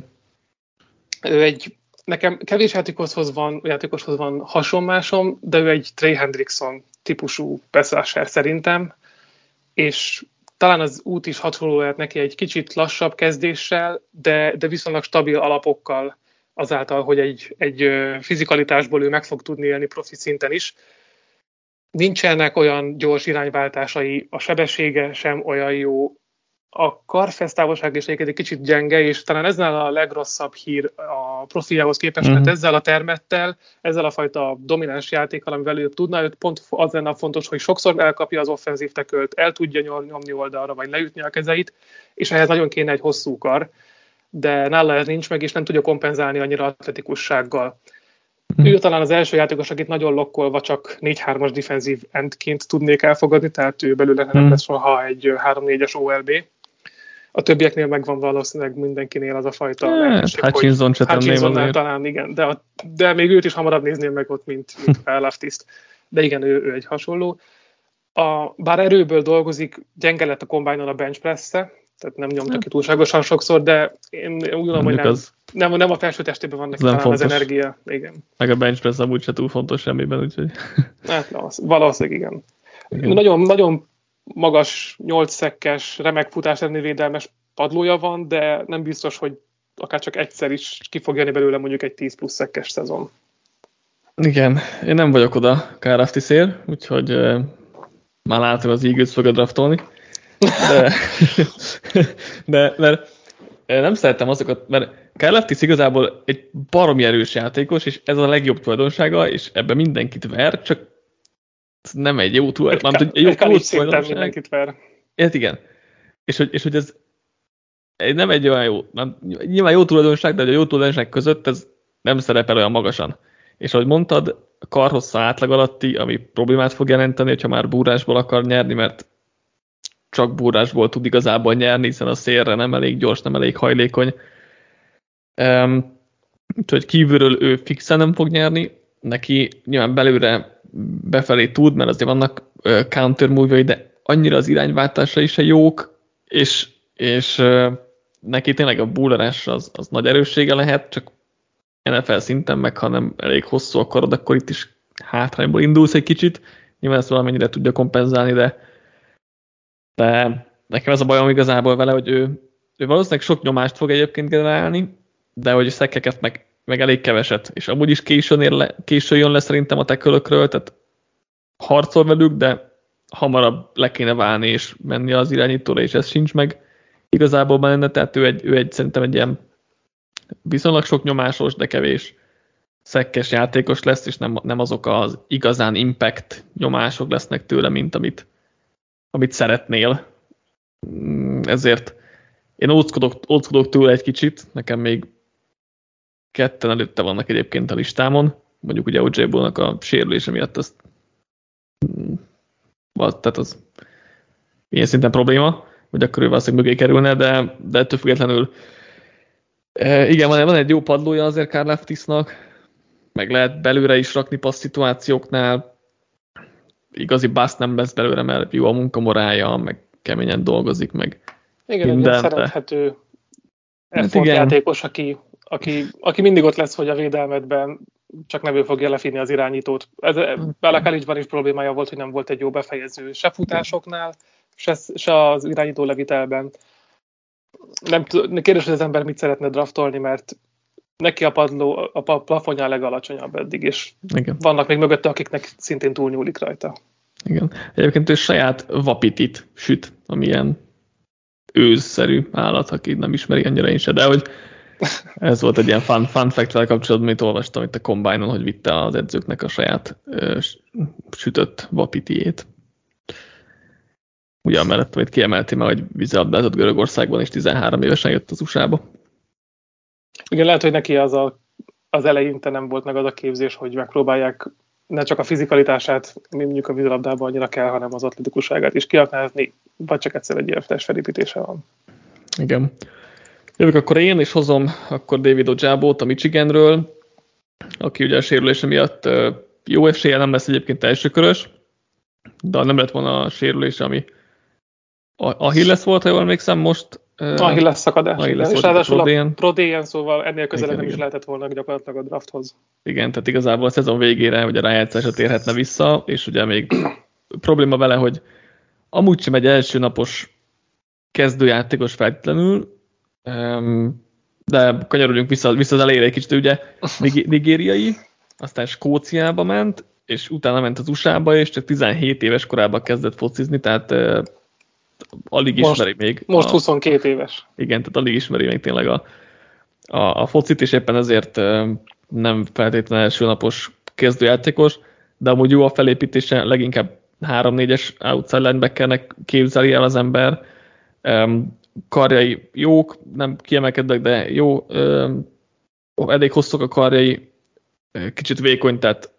Ő egy, nekem kevés játékoshoz van, játékoshoz van hasonlásom, de ő egy Trey Hendrickson típusú beszállással szerintem, és talán az út is hasonló lehet neki egy kicsit lassabb kezdéssel, de, de viszonylag stabil alapokkal azáltal, hogy egy, egy fizikalitásból ő meg fog tudni élni profi szinten is. Nincsenek olyan gyors irányváltásai, a sebessége sem olyan jó, a karfesz távolság is egy kicsit gyenge, és talán ez a legrosszabb hír a profiljához képest, mert uh-huh. ezzel a termettel, ezzel a fajta domináns játékkal, amivel ő tudna, őt pont az lenne fontos, hogy sokszor elkapja az offenzív tekölt, el tudja nyomni oldalra, vagy leütni a kezeit, és ehhez nagyon kéne egy hosszú kar. de nála ez nincs meg, és nem tudja kompenzálni annyira atletikussággal. Hm. Ő talán az első játékos, akit nagyon lokkolva csak 4-3-as defensív endként tudnék elfogadni, tehát ő belőle nem hm. lesz soha egy 3-4-es OLB. A többieknél megvan valószínűleg mindenkinél az a fajta hát, lehetőség, Hutchinson hogy talán igen, de, a, de még őt is hamarabb nézném meg ott, mint, mint Laftiszt. De igen, ő, ő egy hasonló. A, bár erőből dolgozik, gyenge lett a kombájnon a bench press tehát nem nyomta ki túlságosan sokszor, de én úgy gondolom, hogy nem, az, nem, nem a felső testében van neki nem az energia. Igen. Meg a bench press amúgy se túl fontos semmiben, úgyhogy... Hát, na, valószínűleg igen. igen. Nagyon, nagyon magas, 8 szekkes, remek futás védelmes padlója van, de nem biztos, hogy akár csak egyszer is ki fog jönni belőle mondjuk egy 10 plusz szekkes szezon. Igen, én nem vagyok oda Kárafti szél, úgyhogy uh, már látom az Eagles fog draftolni. De, [laughs] de mert nem szeretem azokat, mert Kárleftis igazából egy baromi erős játékos, és ez a legjobb tulajdonsága, és ebben mindenkit ver, csak nem egy jó tulajdonság. Egy, egy jó tulajdonság. mindenkit ver. Ez igen. És hogy, és hogy ez nem egy olyan jó, nem, nyilván jó tulajdonság, de a jó tulajdonság között ez nem szerepel olyan magasan. És ahogy mondtad, karhossza átlag alatti, ami problémát fog jelenteni, hogyha már búrásból akar nyerni, mert csak búrásból tud igazából nyerni, hiszen a szélre nem elég gyors, nem elég hajlékony. Um, úgyhogy kívülről ő fixen nem fog nyerni, neki nyilván belőle befelé tud, mert azért vannak counter move de annyira az irányváltása is a jók, és, és neki tényleg a búrás az, az nagy erőssége lehet, csak NFL szinten meg, ha nem elég hosszú akarod, akkor itt is hátrányból indulsz egy kicsit. Nyilván ezt valamennyire tudja kompenzálni, de de nekem ez a bajom igazából vele, hogy ő, ő valószínűleg sok nyomást fog egyébként generálni, de hogy szekkeket meg, meg elég keveset, és amúgy is későn, ér le, későn jön le szerintem a tekölökről, tehát harcol velük, de hamarabb le kéne válni és menni az irányítóra, és ez sincs meg igazából benne, tehát ő egy, ő egy szerintem egy ilyen viszonylag sok nyomásos, de kevés szekkes játékos lesz, és nem, nem azok az igazán impact nyomások lesznek tőle, mint amit amit szeretnél. Mm, ezért én óckodok, óckodok tőle egy kicsit, nekem még ketten előtte vannak egyébként a listámon, mondjuk ugye OJ Bullnak a sérülése miatt azt mm, tehát az ilyen szinten probléma, hogy akkor ő valószínűleg mögé kerülne, de, de ettől függetlenül e, igen, van, van egy jó padlója azért Karl Leftisnak, meg lehet belőle is rakni passz szituációknál, igazi basz nem lesz belőle, mert jó a munkamorája, meg keményen dolgozik, meg Igen, minden, egy szerethető hát játékos, aki, aki, aki mindig ott lesz, hogy a védelmedben csak nevő fogja lefinni az irányítót. Ez Bela Kalicsban is problémája volt, hogy nem volt egy jó befejező se futásoknál, se, se az irányító levitelben. Nem kérdés, hogy az ember mit szeretne draftolni, mert neki a padló, a plafonja legalacsonyabb eddig, és Igen. vannak még mögötte, akiknek szintén túlnyúlik rajta. Igen. Egyébként ő saját vapitit süt, amilyen őzszerű állat, aki nem ismeri annyira én se, de hogy ez volt egy ilyen fun, fun fact kapcsolatban, amit olvastam itt a combine hogy vitte az edzőknek a saját ö, sütött vapitiét. Ugyan mellett, amit kiemelti meg, hogy vízilabdázott Görögországban, és 13 évesen jött az USA-ba. Igen, lehet, hogy neki az, a, az eleinte nem volt meg az a képzés, hogy megpróbálják ne csak a fizikalitását, mondjuk a vízilabdában annyira kell, hanem az atletikusságát is kiaknázni, vagy csak egyszer egy ilyen testfelépítése van. Igen. Jövök akkor én, és hozom akkor David Ojabot a Michiganről, aki ugye a sérülése miatt jó esélye nem lesz egyébként elsőkörös, de nem lett volna a sérülése, ami a Achilles volt, ha jól emlékszem, most Achilles szakadás. Achilles és ráadásul a Prodéen, szóval ennél közelebb nem is lehetett volna gyakorlatilag a drafthoz. Igen, tehát igazából a szezon végére ugye a rájátszásra térhetne vissza, és ugye még [clears throat] probléma vele, hogy amúgy sem egy első napos kezdőjátékos feltétlenül, de kanyarodjunk vissza, vissza az elejére egy kicsit, ugye [laughs] nigériai, aztán Skóciába ment, és utána ment az USA-ba, és csak 17 éves korában kezdett focizni, tehát alig most, ismeri még. Most a, 22 éves. Igen, tehát alig ismeri még tényleg a, a, a focit, és éppen ezért nem feltétlenül első napos kezdőjátékos, de amúgy jó a felépítése, leginkább 3-4-es outside linebackernek képzeli el az ember. Karjai jók, nem kiemelkednek, de jó, elég hosszúk a karjai, kicsit vékony, tehát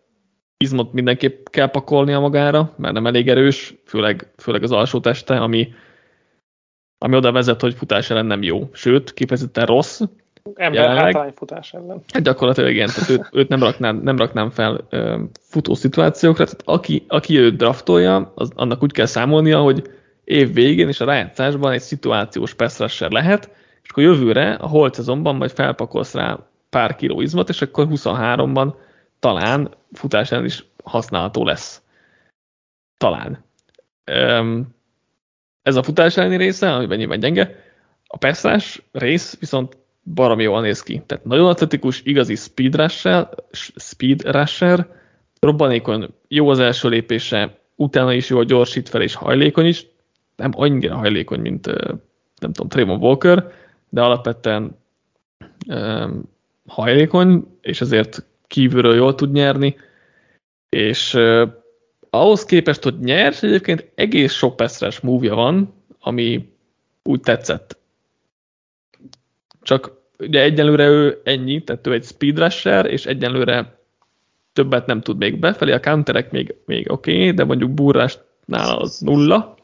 izmot mindenképp kell pakolnia magára, mert nem elég erős, főleg, főleg az alsó teste, ami, ami oda vezet, hogy futás ellen nem jó. Sőt, kifejezetten rossz. Ember hátrány futás ellen. Hát gyakorlatilag igen, tehát őt, őt nem, raknám, nem raknám fel ö, futó szituációkra, tehát aki, aki őt draftolja, az, annak úgy kell számolnia, hogy év végén és a rájátszásban egy szituációs pass lehet, és akkor jövőre a holt szezonban majd felpakolsz rá pár kiló izmot, és akkor 23-ban talán futás ellen is használható lesz. Talán. Ez a futás elleni része, amiben nyilván gyenge. A pesszás rész viszont baromi jól néz ki. Tehát nagyon atletikus, igazi speed rusher, speed rusher robbanékony, jó az első lépése, utána is jó a gyorsít fel, és hajlékony is. Nem annyira hajlékony, mint nem tudom, Trayvon Walker, de alapvetően um, hajlékony, és ezért kívülről jól tud nyerni, és uh, ahhoz képest, hogy nyers, egyébként egész sok peszres múvja van, ami úgy tetszett. Csak ugye egyelőre ő ennyi, tehát ő egy speed rusher, és egyelőre többet nem tud még befelé, a counterek még, még oké, okay, de mondjuk burrásnál az nulla,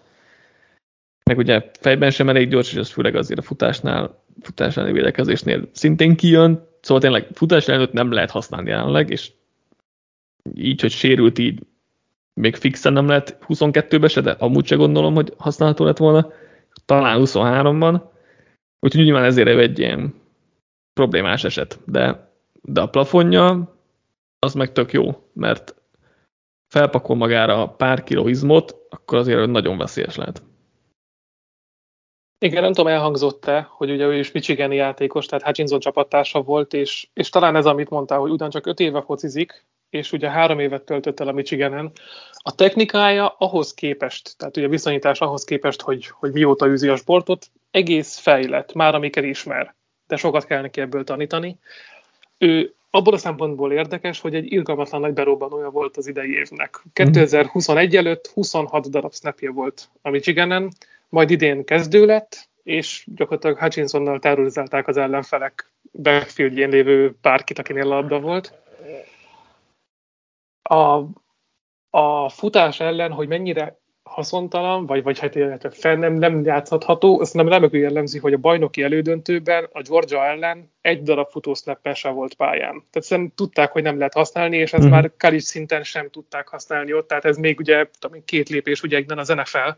meg ugye fejben sem elég gyors, és az főleg azért a futásnál, futásnál védekezésnél szintén kijön, Szóval tényleg futás előtt nem lehet használni jelenleg, és így, hogy sérült, így még fixen nem lehet 22-be se, de amúgy se gondolom, hogy használható lett volna. Talán 23-ban. Úgyhogy nyilván ezért egy ilyen problémás eset. De, de a plafonja az meg tök jó, mert felpakol magára pár kiló izmot, akkor azért nagyon veszélyes lehet. Igen, nem tudom, elhangzott-e, hogy ugye ő is Michigani játékos, tehát Hutchinson csapattársa volt, és, és talán ez, amit mondtál, hogy ugyancsak öt éve focizik, és ugye három évet töltött el a Michiganen. A technikája ahhoz képest, tehát ugye viszonyítás ahhoz képest, hogy, hogy mióta űzi a sportot, egész fejlett, már amiket ismer, de sokat kell neki ebből tanítani. Ő abból a szempontból érdekes, hogy egy irgalmatlan nagy berobbanója volt az idei évnek. 2021 mhm. előtt 26 darab snapje volt a Michiganen, majd idén kezdő lett, és gyakorlatilag Hutchinsonnal terrorizálták az ellenfelek backfieldjén lévő bárkit, akinél labda volt. A, a futás ellen, hogy mennyire haszontalan, vagy, vagy hát fel nem, nem játszható, azt nem remekül jellemzi, hogy a bajnoki elődöntőben a Georgia ellen egy darab futószneppen sem volt pályán. Tehát szerintem tudták, hogy nem lehet használni, és ez mm. már college szinten sem tudták használni ott, tehát ez még ugye tudom, két lépés ugye egyben az NFL,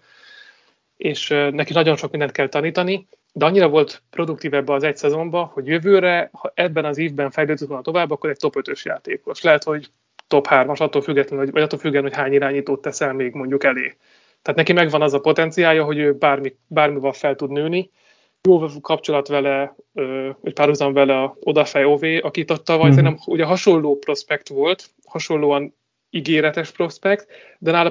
és neki nagyon sok mindent kell tanítani, de annyira volt produktív ebbe az egy szezonban, hogy jövőre, ha ebben az évben fejlődött volna tovább, akkor egy top 5-ös játékos. Lehet, hogy top 3-as, attól függetlenül, vagy attól függetlenül, hogy hány irányítót teszel még mondjuk elé. Tehát neki megvan az a potenciálja, hogy ő bármi, bármival fel tud nőni, jó kapcsolat vele, egy párhuzam vele a Odafej Ové, aki ott tavaly mm-hmm. szerintem ugye hasonló prospekt volt, hasonlóan ígéretes prospekt, de nála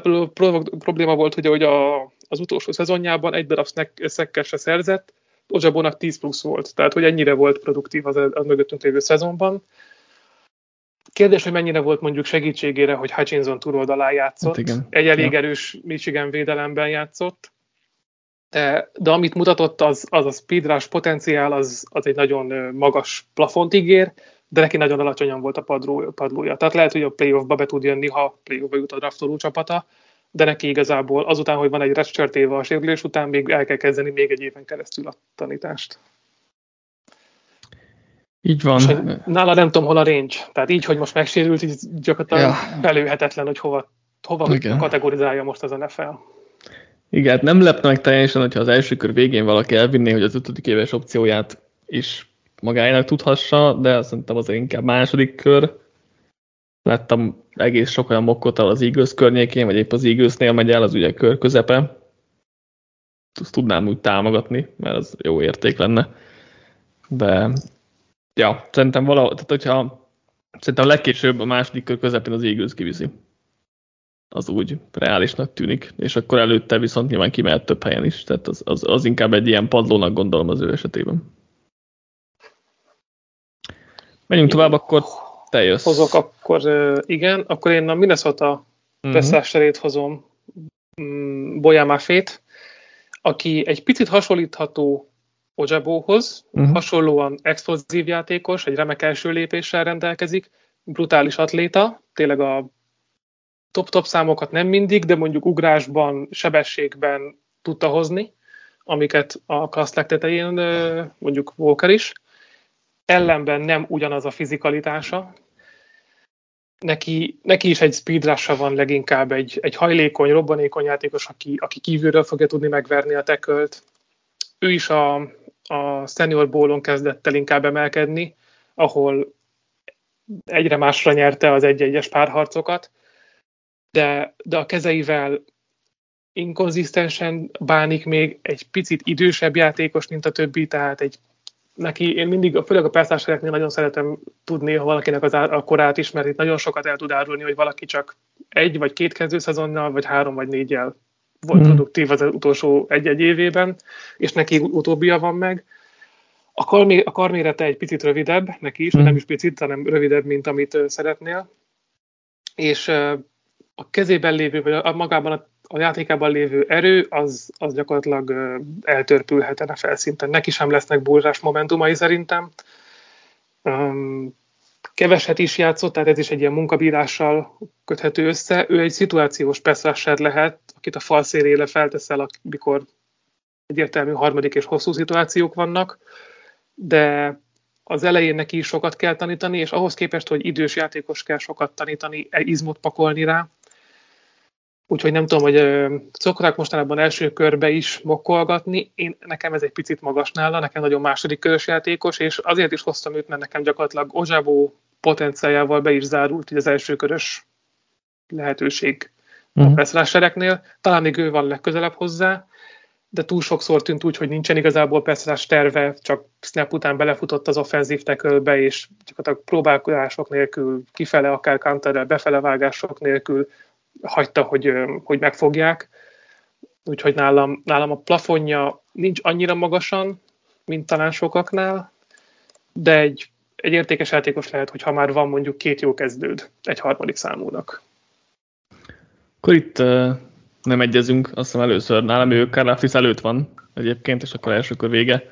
probléma volt, hogy, hogy a, az utolsó szezonjában egy darab szekkel se szerzett, Ojabónak 10 plusz volt, tehát hogy ennyire volt produktív az, az mögöttünk lévő szezonban. Kérdés, hogy mennyire volt mondjuk segítségére, hogy Hutchinson túloldalán játszott, hát igen. egy elég ja. erős Michigan védelemben játszott, de, de amit mutatott, az, az a speedrush potenciál, az, az egy nagyon magas plafont ígér, de neki nagyon alacsonyan volt a padló, padlója. Tehát lehet, hogy a playoffba be tud jönni, ha playoffba jut a draftoló csapata, de neki igazából azután, hogy van egy redshirt éve a sérülés után, még el kell kezdeni még egy éven keresztül a tanítást. Így van. És nála nem tudom, hol a range. Tehát így, hogy most megsérült, így gyakorlatilag ja. belőhetetlen, hogy hova, hova Igen. kategorizálja most az NFL. Igen, hát nem lepne meg teljesen, hogyha az első kör végén valaki elvinné, hogy az ötödik éves opcióját is magának tudhassa, de szerintem az inkább második kör. Láttam egész sok olyan mokkot az Eagles környékén, vagy épp az Eaglesnél megy el, az ugye kör közepe. Azt tudnám úgy támogatni, mert az jó érték lenne. De ja, szerintem valahol, tehát hogyha szerintem legkésőbb a második kör közepén az Eagles kiviszi. Az úgy reálisnak tűnik, és akkor előtte viszont nyilván kimehet több helyen is, tehát az, az, az inkább egy ilyen padlónak gondolom az ő esetében. Menjünk tovább, akkor te jössz. Hozok, akkor igen, akkor én a Minnesota uh-huh. hozom, um, Boyamafét, aki egy picit hasonlítható Ojabóhoz, uh-huh. hasonlóan explozív játékos, egy remek első lépéssel rendelkezik, brutális atléta, tényleg a top-top számokat nem mindig, de mondjuk ugrásban, sebességben tudta hozni, amiket a klassz legtetején mondjuk Walker is. Ellenben nem ugyanaz a fizikalitása. Neki, neki is egy speedrush van leginkább, egy, egy hajlékony, robbanékony játékos, aki, aki kívülről fogja tudni megverni a tekölt. Ő is a, a senior bólon kezdett el inkább emelkedni, ahol egyre másra nyerte az egy-egyes párharcokat, de, de a kezeivel inkonzisztensen bánik még egy picit idősebb játékos, mint a többi, tehát egy neki, én mindig, főleg a percásereknél nagyon szeretem tudni, ha valakinek az a korát is, mert itt nagyon sokat el tud árulni, hogy valaki csak egy vagy két kezdőszezonnal, vagy három vagy négyel volt mm. produktív az utolsó egy-egy évében, és neki utóbbia van meg. A, karmé, a karmérete egy picit rövidebb neki is, mm. nem is picit, hanem rövidebb, mint amit szeretnél. És a kezében lévő, vagy a, magában a, a játékában lévő erő, az, az gyakorlatilag eltörpülhet a felszinten. Neki sem lesznek burzsás momentumai szerintem. Keveset is játszott, tehát ez is egy ilyen munkabírással köthető össze. Ő egy szituációs passzrasser lehet, akit a fal szélére felteszel, amikor egyértelmű harmadik és hosszú szituációk vannak, de az elején neki is sokat kell tanítani, és ahhoz képest, hogy idős játékos kell sokat tanítani, e izmot pakolni rá, Úgyhogy nem tudom, hogy szokták mostanában első körbe is mokkolgatni. Én, nekem ez egy picit magas nála, nekem nagyon második körös játékos, és azért is hoztam őt, mert nekem gyakorlatilag Ozsábó potenciájával be is zárult így az első körös lehetőség uh-huh. a. Mhm. Talán még ő van legközelebb hozzá, de túl sokszor tűnt úgy, hogy nincsen igazából Peszrás terve, csak snap után belefutott az offenzív tekölbe, és gyakorlatilag próbálkozások nélkül, kifele, akár counterrel, befele vágások nélkül hagyta, hogy, hogy megfogják. Úgyhogy nálam, nálam a plafonja nincs annyira magasan, mint talán sokaknál, de egy, egy értékes játékos lehet, hogy ha már van mondjuk két jó kezdőd egy harmadik számúnak. Akkor itt uh, nem egyezünk, azt hiszem először nálam ő Karlafis előtt van egyébként, és akkor elsőkör vége.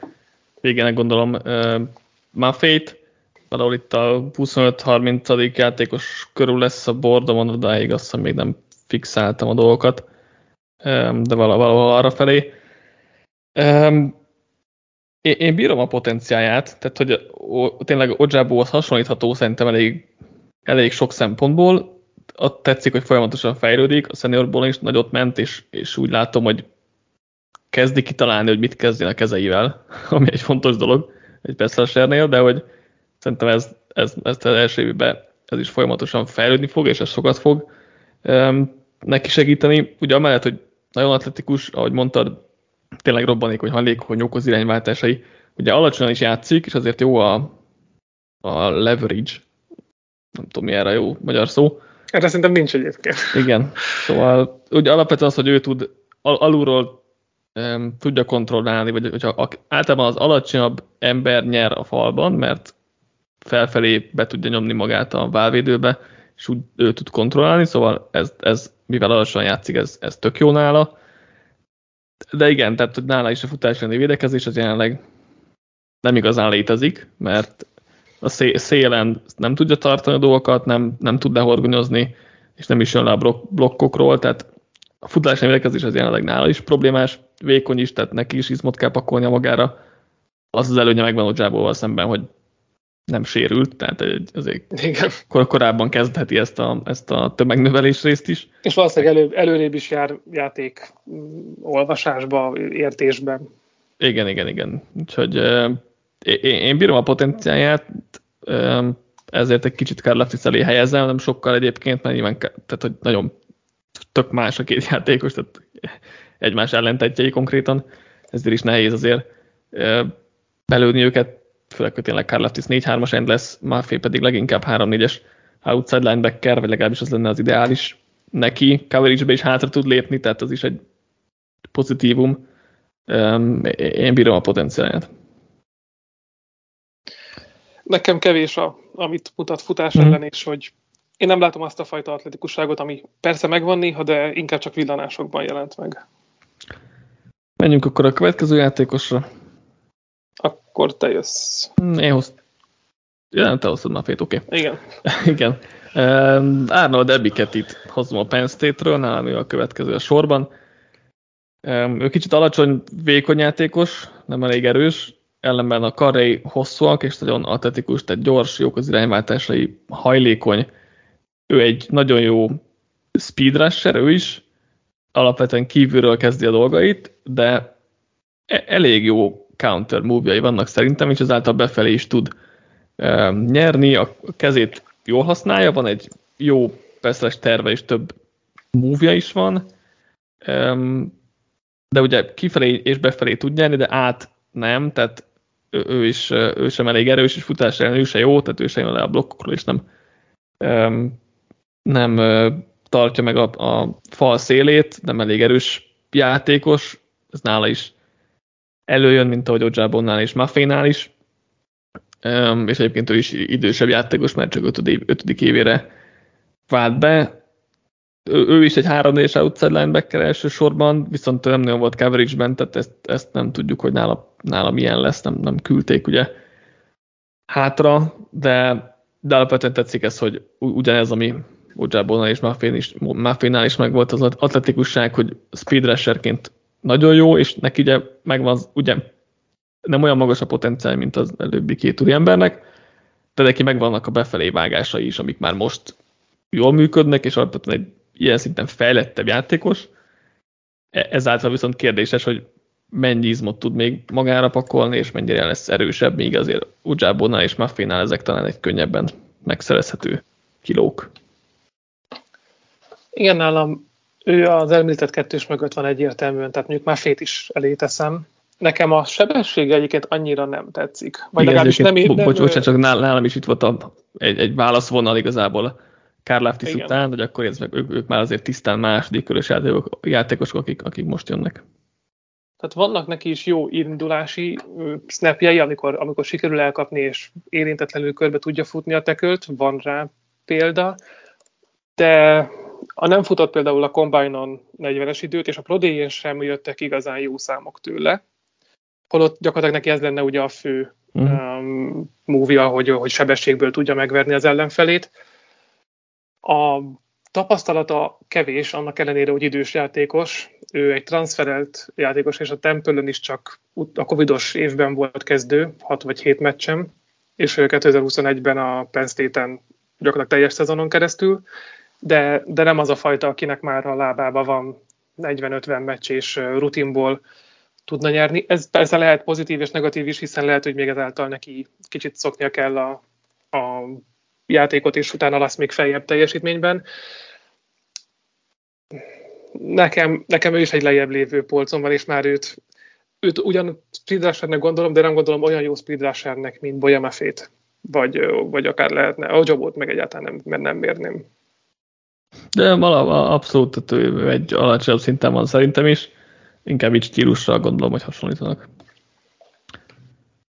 Végének gondolom uh, Maffét, valahol itt a 25-30. játékos körül lesz a bordomon, odáig azt hiszem még nem fixáltam a dolgokat, de valahol arra felé. Én bírom a potenciáját, tehát hogy tényleg Ojabóhoz hasonlítható szerintem elég, elég sok szempontból. Ott tetszik, hogy folyamatosan fejlődik, a seniorból is nagyot ment, és, és úgy látom, hogy kezdi kitalálni, hogy mit kezdjen a kezeivel, [laughs] ami egy fontos dolog egy Beszlesernél, de hogy Szerintem ez, ez, ez az első évben ez is folyamatosan fejlődni fog, és ez sokat fog um, neki segíteni. Ugye amellett, hogy nagyon atletikus, ahogy mondtad, tényleg robbanékony, hajlékony, jók az irányváltásai. Ugye alacsonyan is játszik, és azért jó a, a leverage. Nem tudom, mi erre jó magyar szó. Erre szerintem nincs egyébként. Igen. Szóval ugye alapvetően az, hogy ő tud al- alulról um, tudja kontrollálni, vagy hogyha általában az alacsonyabb ember nyer a falban, mert felfelé be tudja nyomni magát a válvédőbe, és úgy ő tud kontrollálni, szóval ez, ez mivel alacsony játszik, ez, ez tök jó nála. De igen, tehát hogy nála is a futás védekezés az jelenleg nem igazán létezik, mert a szélen nem tudja tartani a dolgokat, nem, nem tud lehorgonyozni, és nem is jön le a blokkokról, tehát a futás védekezés az jelenleg nála is problémás, vékony is, tehát neki is izmot kell pakolnia magára. Az az előnye megvan Odzsábóval szemben, hogy nem sérült, tehát azért Igen. Kor korábban kezdheti ezt a, ezt a tömegnövelés részt is. És valószínűleg elő, előrébb is jár játék mm, olvasásba, értésben. Igen, igen, igen. Úgyhogy én, én bírom a potenciáját, ezért egy kicsit Karlaftis elé helyezem, nem sokkal egyébként, mert nyilván tehát, hogy nagyon tök más a két játékos, tehát egymás ellentetjei konkrétan, ezért is nehéz azért belőni őket főleg, hogy tényleg Karlaftis 4-3-as end lesz, Maffei pedig leginkább 3-4-es outside linebacker, vagy legalábbis az lenne az ideális neki. Coverage-be is hátra tud lépni, tehát az is egy pozitívum. Én bírom a potenciáját. Nekem kevés, a, amit mutat futás mm. ellen, és hogy én nem látom azt a fajta atletikusságot, ami persze megvan néha, de inkább csak villanásokban jelent meg. Menjünk akkor a következő játékosra. Akkor te jössz. Hmm, én hoz... Ja, nem te hoztad már fét, oké. Okay. Igen. [laughs] Igen. Um, Arnold Ebiket itt hozom a Penn State-ről, nálam ő a következő a sorban. Um, ő kicsit alacsony, vékony játékos, nem elég erős, ellenben a karrei hosszúak és nagyon atletikus, tehát gyors, jók az irányváltásai, hajlékony. Ő egy nagyon jó speed rusher, ő is, alapvetően kívülről kezdi a dolgait, de e- elég jó counter move vannak szerintem, és ezáltal befelé is tud nyerni, a kezét jól használja, van egy jó persze terve, és több move is van, de ugye kifelé és befelé tud nyerni, de át nem, tehát ő, is ő sem elég erős, és futás ellen ő se jó, tehát ő sem jön le a blokkokról, és nem, nem tartja meg a, a fal szélét, nem elég erős játékos, ez nála is előjön, mint ahogy Ojabonnál és Maffénál is, um, és egyébként ő is idősebb játékos, mert csak ötödik, ötödik évére vált be. Ő, ő is egy 3 4 outside linebacker elsősorban, viszont nem nagyon volt coverage-ben, tehát ezt, ezt nem tudjuk, hogy nála, nála milyen lesz, nem, nem küldték ugye hátra, de, de alapvetően tetszik ez, hogy ugyanez, ami Ojabonnál és Maffénál is, Maffénál is megvolt az atletikusság, hogy speed rusherként nagyon jó, és neki ugye megvan, ugye nem olyan magas a potenciál, mint az előbbi két embernek, de neki megvannak a befelé vágásai is, amik már most jól működnek, és alapvetően egy ilyen szinten fejlettebb játékos. E, ezáltal viszont kérdéses, hogy mennyi izmot tud még magára pakolni, és mennyire lesz erősebb, míg azért Ujabonál és Maffinál ezek talán egy könnyebben megszerezhető kilók. Igen, nálam ő az említett kettős mögött van egyértelműen, tehát mondjuk Maffét is elé teszem, Nekem a sebesség egyébként annyira nem tetszik. Vagy Igen, legalábbis nem, nem... Bocs, bocs, csak nálam is itt volt a, egy, egy válaszvonal igazából Kárláftis után, hogy akkor ez meg, ők, ők, már azért tisztán második körös játékosok, játékosok akik, akik most jönnek. Tehát vannak neki is jó indulási snapjei, amikor, amikor sikerül elkapni, és érintetlenül körbe tudja futni a tekölt, van rá példa, de a nem futott például a Combine-on 40-es időt, és a Pro sem jöttek igazán jó számok tőle holott gyakorlatilag neki ez lenne ugye a fő mm. um, múvia, hogy, hogy sebességből tudja megverni az ellenfelét. A tapasztalata kevés, annak ellenére, hogy idős játékos. Ő egy transferelt játékos, és a Tempölön is csak a covidos évben volt kezdő, 6 vagy 7 meccsem, és 2021-ben a Penn State-en gyakorlatilag teljes szezonon keresztül, de, de nem az a fajta, akinek már a lábába van 40-50 meccs és rutinból tudna nyerni. Ez persze lehet pozitív és negatív is, hiszen lehet, hogy még ezáltal neki kicsit szoknia kell a, a játékot, és utána lesz még feljebb teljesítményben. Nekem, nekem ő is egy lejjebb lévő polcon van, és már őt, őt ugyan speedrushernek gondolom, de nem gondolom olyan jó speedrushernek, mint Boyamafét, vagy, vagy akár lehetne. A Jobot meg egyáltalán nem, mert nem mérném. De valahol abszolút egy alacsonyabb szinten van szerintem is inkább így stílusra gondolom, hogy hasonlítanak.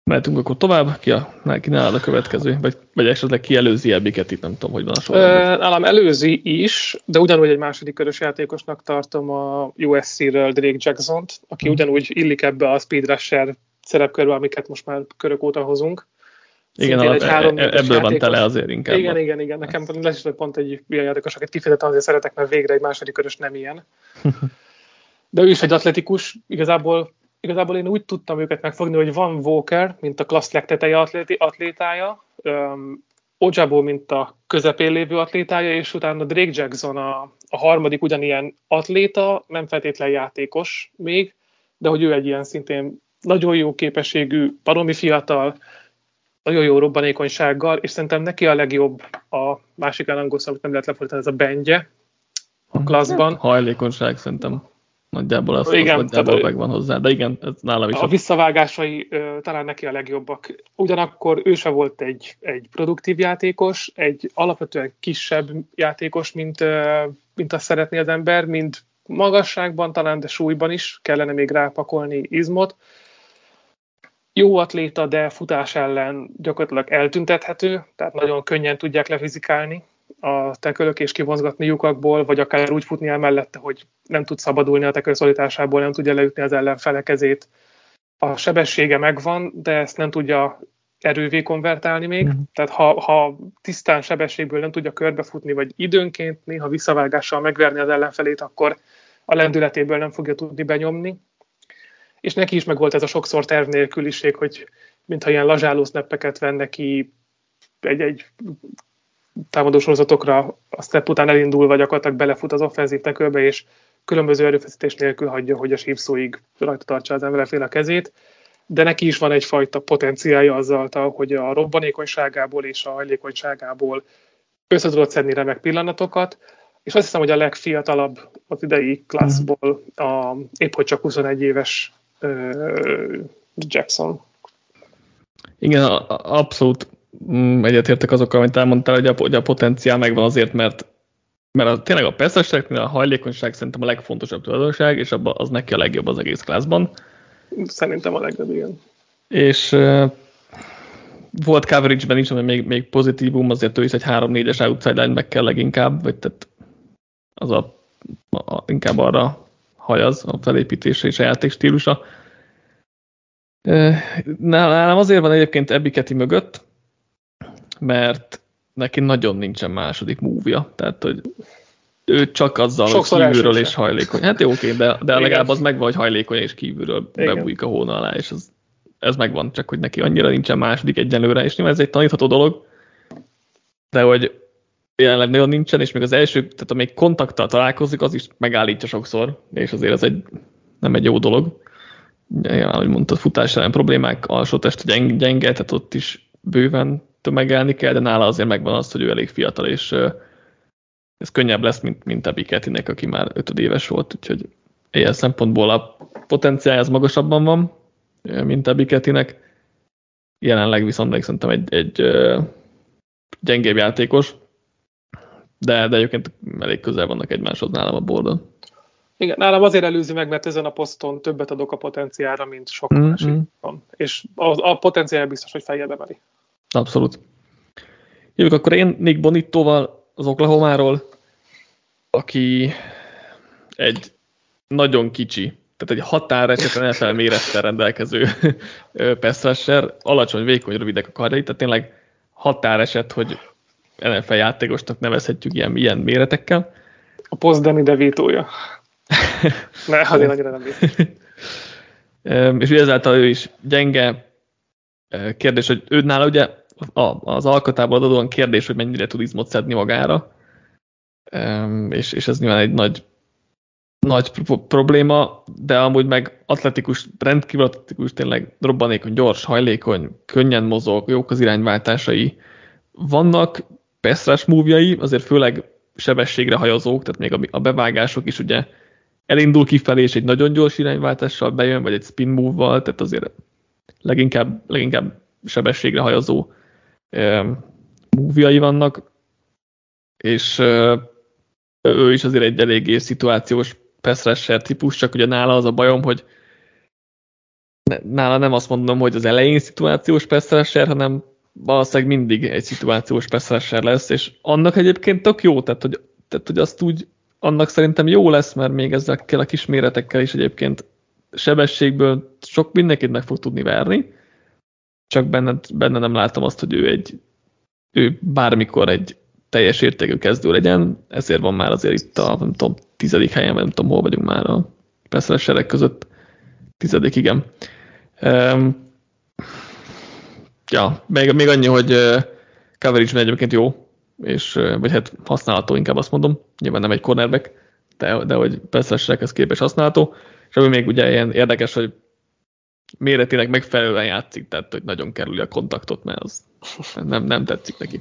Mehetünk akkor tovább, ki, a, ki nálad a következő, vagy, vagy esetleg ki előzi ebbiket itt, nem tudom, hogy van a sorrendben. Nálam előzi is, de ugyanúgy egy második körös játékosnak tartom a USC-ről Drake Jackson-t, aki hmm. ugyanúgy illik ebbe a speed rusher szerepkörbe, amiket most már körök óta hozunk. Igen, alap, egy három e, ebből játékos. van tele azért inkább. Igen, a... igen, igen. Nekem lesz is pont egy ilyen játékos, akit kifejezetten azért szeretek, mert végre egy második körös nem ilyen. [laughs] de ő is egy atletikus, igazából, igazából én úgy tudtam őket megfogni, hogy van Walker, mint a klassz legteteje atléti, atlétája, um, Ojabo, mint a közepén lévő atlétája, és utána Drake Jackson a, a harmadik ugyanilyen atléta, nem feltétlen játékos még, de hogy ő egy ilyen szintén nagyon jó képességű, baromi fiatal, nagyon jó robbanékonysággal, és szerintem neki a legjobb a másik elangolsz, amit nem lehet lefordítani, ez a bendje a klasszban. Hajlékonyság szerintem. Nagyjából az, igen, az nagyjából megvan hozzá, de igen, ez nálam is. A, a visszavágásai ö, talán neki a legjobbak. Ugyanakkor ő se volt egy, egy produktív játékos, egy alapvetően kisebb játékos, mint, ö, mint azt szeretné az ember, mint magasságban talán, de súlyban is kellene még rápakolni izmot. Jó atléta, de futás ellen gyakorlatilag eltüntethető, tehát nagyon könnyen tudják lefizikálni a tekölök és kivonzgatni lyukakból, vagy akár úgy futni el mellette, hogy nem tud szabadulni a tekör szorításából, nem tudja leütni az ellenfele kezét. a sebessége megvan, de ezt nem tudja erővé konvertálni még. Mm. Tehát ha, ha tisztán sebességből nem tudja körbefutni, vagy időnként néha visszavágással megverni az ellenfelét, akkor a lendületéből nem fogja tudni benyomni. És neki is meg volt ez a sokszor terv nélküliség, hogy mintha ilyen lazsáló sneppeket venne ki egy-egy támadósorozatokra, a step után vagy gyakorlatilag belefut az offenzív tekőbe, és különböző erőfeszítés nélkül hagyja, hogy a sípszóig rajta tartsa az emberfél a kezét, de neki is van egyfajta potenciálja azzal, hogy a robbanékonyságából és a hajlékonyságából össze tudott szedni remek pillanatokat, és azt hiszem, hogy a legfiatalabb az idei klasszból a, épp hogy csak 21 éves Jackson. Igen, abszolút mm, egyetértek azokkal, amit elmondtál, hogy a, hogy a potenciál megvan azért, mert mert a, tényleg a percességnél a hajlékonyság szerintem a legfontosabb tulajdonság, és abba, az neki a legjobb az egész klászban. Szerintem a legjobb, igen. És uh, volt coverage-ben is, ami még, még pozitívum, azért ő is egy 3-4-es outside meg kell leginkább, vagy tehát az a, a, inkább arra hajaz a felépítése és a játékstílusa. Nálam azért van egyébként Ebiketi mögött, mert neki nagyon nincsen második múvja. Tehát, hogy ő csak azzal, Sokszor hogy kívülről és hajlékony. Hát jó, oké, de, de legalább az megvan, hogy hajlékony és kívülről Igen. bebújik a hóna alá, és az, ez megvan, csak hogy neki annyira nincsen második egyenlőre, és nyilván ez egy tanítható dolog, de hogy jelenleg nagyon nincsen, és még az első, tehát amíg kontakttal találkozik, az is megállítja sokszor, és azért ez egy, nem egy jó dolog. Ja, ahogy mondtad, futás ellen problémák, alsó test gyenge, gyenge, tehát ott is bőven tömegelni kell, de nála azért megvan az, hogy ő elég fiatal, és ez könnyebb lesz, mint, mint a Biketinek, aki már éves volt, úgyhogy ilyen szempontból a potenciál az magasabban van, mint a Biketinek. Jelenleg viszont még szerintem egy, egy gyengébb játékos, de, de egyébként elég közel vannak egymáshoz nálam a bordon. Igen, nálam azért előzi meg, mert ezen a poszton többet adok a potenciára, mint sok mm-hmm. másik van. És a, a potenciál biztos, hogy feljebb emeli. Abszolút. Jövök akkor én Nick Bonittóval az Oklahomáról, aki egy nagyon kicsi, tehát egy határesetlen NFL mérettel rendelkező pass alacsony, vékony, rövidek a karjai, tehát tényleg határeset, hogy NFL játékosnak nevezhetjük ilyen, ilyen méretekkel. A poszt Danny DeVito-ja. [laughs] ne, azért annyira nem [laughs] És ugye ezáltal ő is gyenge. Kérdés, hogy ő nála ugye az alkatából adódóan kérdés, hogy mennyire tud izmot szedni magára. És, és ez nyilván egy nagy nagy probléma, de amúgy meg atletikus, rendkívül atletikus, tényleg robbanékony, gyors, hajlékony, könnyen mozog, jók az irányváltásai vannak, pass múvjai, azért főleg sebességre hajazók, tehát még a bevágások is ugye elindul kifelé, és egy nagyon gyors irányváltással bejön, vagy egy spin move-val, tehát azért leginkább, leginkább sebességre hajazó múvjai vannak, és ő is azért egy eléggé szituációs pass típus, csak ugye nála az a bajom, hogy nála nem azt mondom, hogy az elején szituációs pass hanem valószínűleg mindig egy szituációs pass lesz, és annak egyébként tök jó, tehát hogy, tehát, hogy azt úgy, annak szerintem jó lesz, mert még ezekkel a kis méretekkel is egyébként sebességből sok mindenkit meg fog tudni verni, csak benne, benne nem látom azt, hogy ő egy ő bármikor egy teljes értékű kezdő legyen, ezért van már azért itt a, nem tudom, tizedik helyen, nem tudom, hol vagyunk már a persze között. Tizedik, igen. Um, ja, még, még annyi, hogy coverage egyébként jó, és, vagy hát használható, inkább azt mondom, nyilván nem egy cornerback, de, de hogy persze képes használható, és ami még ugye ilyen érdekes, hogy méretének megfelelően játszik, tehát hogy nagyon kerüli a kontaktot, mert az nem, nem tetszik neki.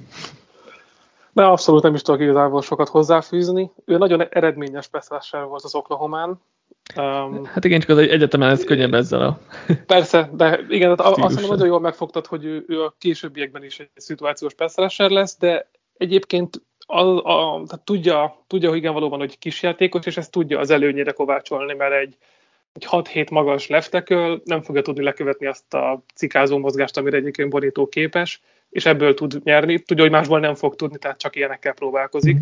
De abszolút nem is tudok igazából sokat hozzáfűzni. Ő nagyon eredményes passzásser volt az Oklahomán, Um, hát igen, csak az egyetemen ez könnyebb ezzel a... Persze, de igen, hát azt mondom, nagyon jól megfogtad, hogy ő, ő a későbbiekben is egy szituációs passzrasher lesz, de egyébként a, a, tehát tudja, tudja, hogy igen, valóban, hogy kisjátékos, és ezt tudja az előnyére kovácsolni, mert egy, egy 6-7 magas lefteköl nem fogja tudni lekövetni azt a cikázó mozgást, amire egyébként borító képes, és ebből tud nyerni. Tudja, hogy másból nem fog tudni, tehát csak ilyenekkel próbálkozik. Mm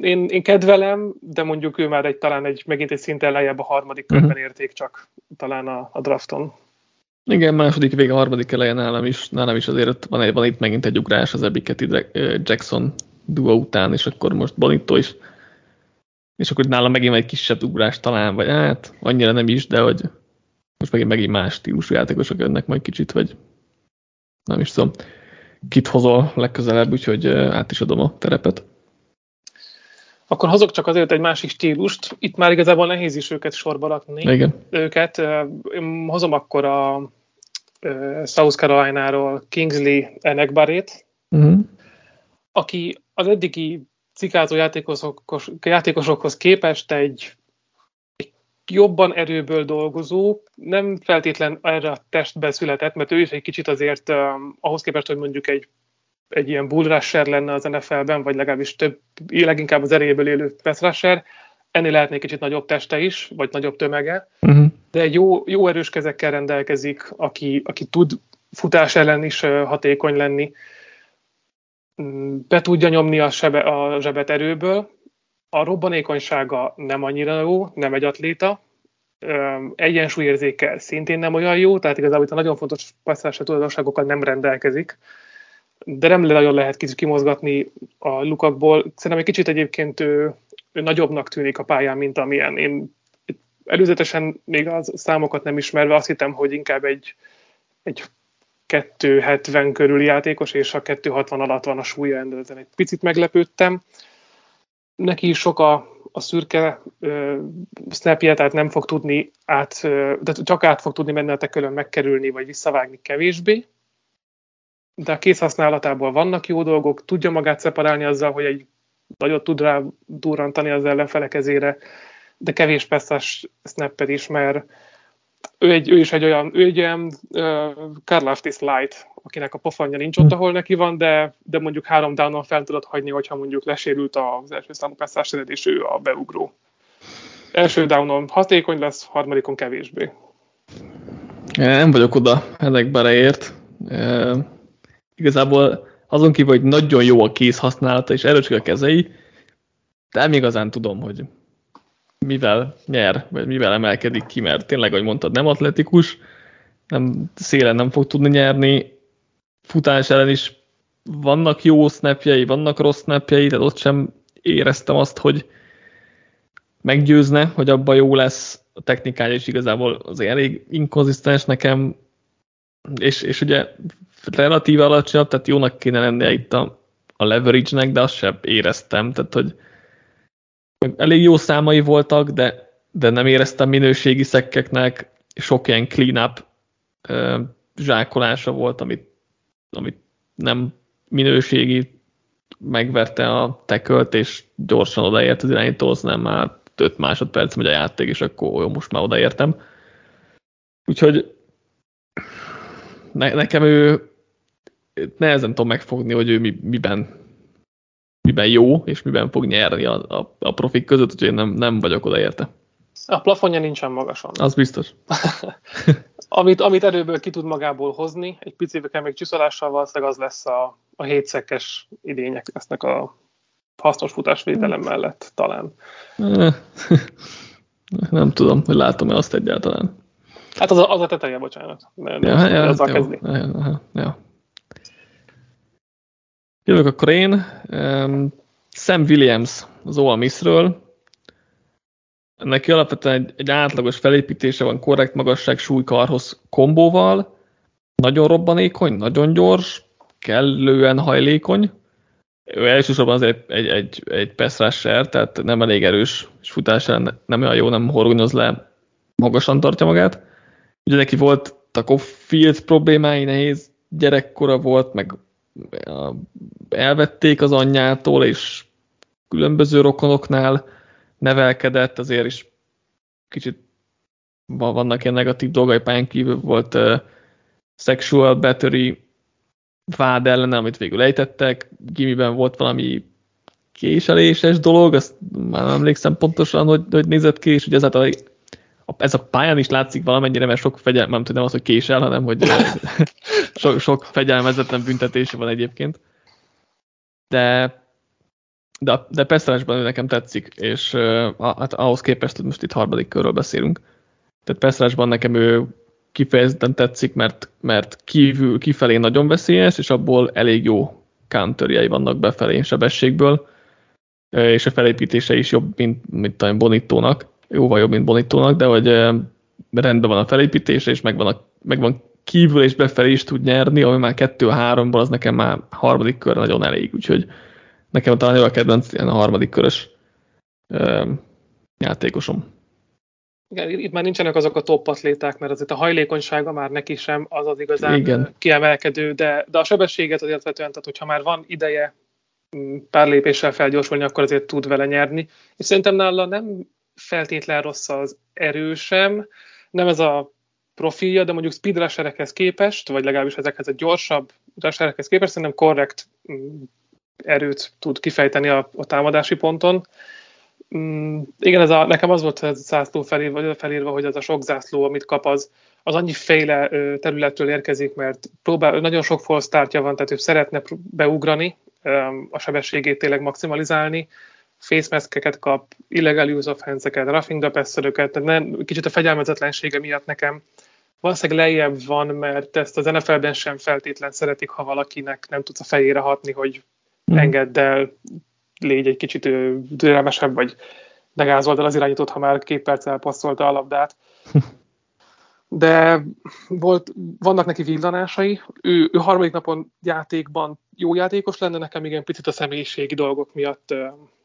én, én kedvelem, de mondjuk ő már egy, talán egy, megint egy szinten lejjebb a harmadik körben uh-huh. érték csak talán a, a drafton. Igen, második vége, harmadik eleje nálam is, nálam is azért van, van itt megint egy ugrás az Ebiket Jackson duo után, és akkor most Bonito is. És akkor nálam megint egy kisebb ugrás talán, vagy hát annyira nem is, de hogy most megint, megint más stílusú játékosok jönnek majd kicsit, vagy nem is tudom, kit hozol legközelebb, úgyhogy át is adom a terepet. Akkor hozok csak azért egy másik stílust. Itt már igazából nehéz is őket sorba rakni. Igen. Őket. Én hozom akkor a South Carolina-ról Kingsley Enekbarét, uh-huh. aki az eddigi cikázó játékosokhoz, játékosokhoz képest egy, egy jobban erőből dolgozó, nem feltétlen erre a testbe született, mert ő is egy kicsit azért um, ahhoz képest, hogy mondjuk egy egy ilyen bull rusher lenne az NFL-ben, vagy legalábbis több, leginkább az erejéből élő pass rusher, ennél lehetne egy kicsit nagyobb teste is, vagy nagyobb tömege, uh-huh. de egy jó, jó erős kezekkel rendelkezik, aki, aki tud futás ellen is hatékony lenni, mm, be tudja nyomni a, sebe, a zsebet erőből, a robbanékonysága nem annyira jó, nem egy atléta, egyensúlyérzékkel szintén nem olyan jó, tehát igazából itt a nagyon fontos passzása tulajdonságokkal nem rendelkezik, de nem nagyon lehet kimozgatni a lukakból. Szerintem egy kicsit egyébként ő, ő nagyobbnak tűnik a pályán, mint amilyen. Én előzetesen még az számokat nem ismerve azt hittem, hogy inkább egy, egy 270 körüli játékos, és a 260 alatt van a súlya, ezen egy picit meglepődtem. Neki is sok a, a szürke uh, snapje, tehát nem fog tudni át, uh, de csak át fog tudni menni a tekölön megkerülni, vagy visszavágni kevésbé de a készhasználatából vannak jó dolgok, tudja magát szeparálni azzal, hogy egy nagyot tud rá durrantani az ellenfele kezére, de kevés pesszes snappet is, mert ő, egy, ő is egy olyan, ő egy olyan uh, Karlaftis light, akinek a pofanja nincs ott, ahol neki van, de, de mondjuk három downon fel tudod hagyni, hogyha mondjuk lesérült az első számú passzás és ő a beugró. Első downon hatékony lesz, harmadikon kevésbé. Nem vagyok oda ennek beleért igazából azon kívül, hogy nagyon jó a kéz használata és erősek a kezei, de nem igazán tudom, hogy mivel nyer, vagy mivel emelkedik ki, mert tényleg, ahogy mondtad, nem atletikus, nem, szélen nem fog tudni nyerni, futás ellen is vannak jó snapjei, vannak rossz snapjei, de ott sem éreztem azt, hogy meggyőzne, hogy abban jó lesz. A technikája, és igazából azért elég inkonzisztens nekem, és, és ugye relatív alacsonyabb, tehát jónak kéne lennie itt a, a leverage-nek, de azt sem éreztem, tehát hogy elég jó számai voltak, de, de nem éreztem minőségi szekkeknek, sok ilyen clean-up zsákolása volt, amit, amit nem minőségi megverte a tekölt, és gyorsan odaért az irányítóhoz, nem már 5 másodperc megy a játék, és akkor jó, most már odaértem. Úgyhogy ne, nekem ő nehezen tudom megfogni, hogy ő mi, miben, miben jó, és miben fog nyerni a, a, a profik között, úgyhogy én nem, nem vagyok oda érte. A plafonja nincsen magasan. Az biztos. [laughs] [laughs] amit, amit erőből ki tud magából hozni, egy picivel még csiszolással valószínűleg az lesz a, a hétszekes idények lesznek a hasznos futásvédelem mellett talán. [laughs] Nem tudom, hogy látom-e azt egyáltalán. Hát az a, az a teteje, bocsánat. Ne, ja, ja, azzal jó, kezdni. Ja, ja. Jövök akkor én. Um, Sam Williams az Ole Miss-ről. Neki alapvetően egy, egy átlagos felépítése van, korrekt magasság súlykarhoz kombóval. Nagyon robbanékony, nagyon gyors, kellően hajlékony. Ő elsősorban azért egy, egy, egy pass rusher, tehát nem elég erős, és futásán nem olyan jó, nem horgonyoz le, magasan tartja magát. Ugye neki volt a field problémái, nehéz gyerekkora volt, meg elvették az anyjától, és különböző rokonoknál nevelkedett, azért is kicsit vannak ilyen negatív dolgai pályán kívül, volt uh, sexual battery vád ellen, amit végül ejtettek, gimiben volt valami késeléses dolog, azt már nem emlékszem pontosan, hogy, hogy nézett ki, és ugye ezáltal ez a pályán is látszik valamennyire, mert sok fegyelm, nem tudom az, hogy késel, hanem hogy [laughs] sok, sok fegyelmezetlen büntetése van egyébként. De de, de Pestrásban nekem tetszik, és hát ahhoz képest, hogy most itt harmadik körről beszélünk. Tehát Pestrásban nekem ő kifejezetten tetszik, mert, mert kívül, kifelé nagyon veszélyes, és abból elég jó counterjei vannak befelé sebességből, és a felépítése is jobb, mint, mint a Bonitónak, jóval jobb, mint Bonitónak, de hogy rendben van a felépítése, és megvan, a, megvan kívül és befelé is tud nyerni, ami már kettő háromból, az nekem már harmadik kör nagyon elég, úgyhogy nekem talán jó a kedvenc ilyen a harmadik körös játékosom. Igen, itt már nincsenek azok a top atléták, mert azért a hajlékonysága már neki sem az az igazán Igen. kiemelkedő, de, de a sebességet azért vetően, tehát hogyha már van ideje mm, pár lépéssel felgyorsulni, akkor azért tud vele nyerni. És szerintem nála nem feltétlen rossz az erősem, nem ez a profilja, de mondjuk speed képest, vagy legalábbis ezekhez a gyorsabb rusherekhez képest szerintem korrekt mm, erőt tud kifejteni a, a támadási ponton. Mm, igen, ez a, nekem az volt ez a zászló felírva, felírva, hogy az a sok zászló, amit kap, az, az annyi féle területről érkezik, mert próbál, nagyon sok false startja van, tehát ő szeretne beugrani, a sebességét tényleg maximalizálni, face maskeket kap, illegal use of hands-eket, roughing the tehát nem, kicsit a fegyelmezetlensége miatt nekem valószínűleg lejjebb van, mert ezt az NFL-ben sem feltétlen szeretik, ha valakinek nem tudsz a fejére hatni, hogy mm. engedd el, légy egy kicsit türelmesebb, vagy megázold el az irányítót, ha már két perccel passzolta a labdát. [laughs] De volt, vannak neki villanásai. Ő, ő harmadik napon játékban jó játékos lenne, nekem igen picit a személyiségi dolgok miatt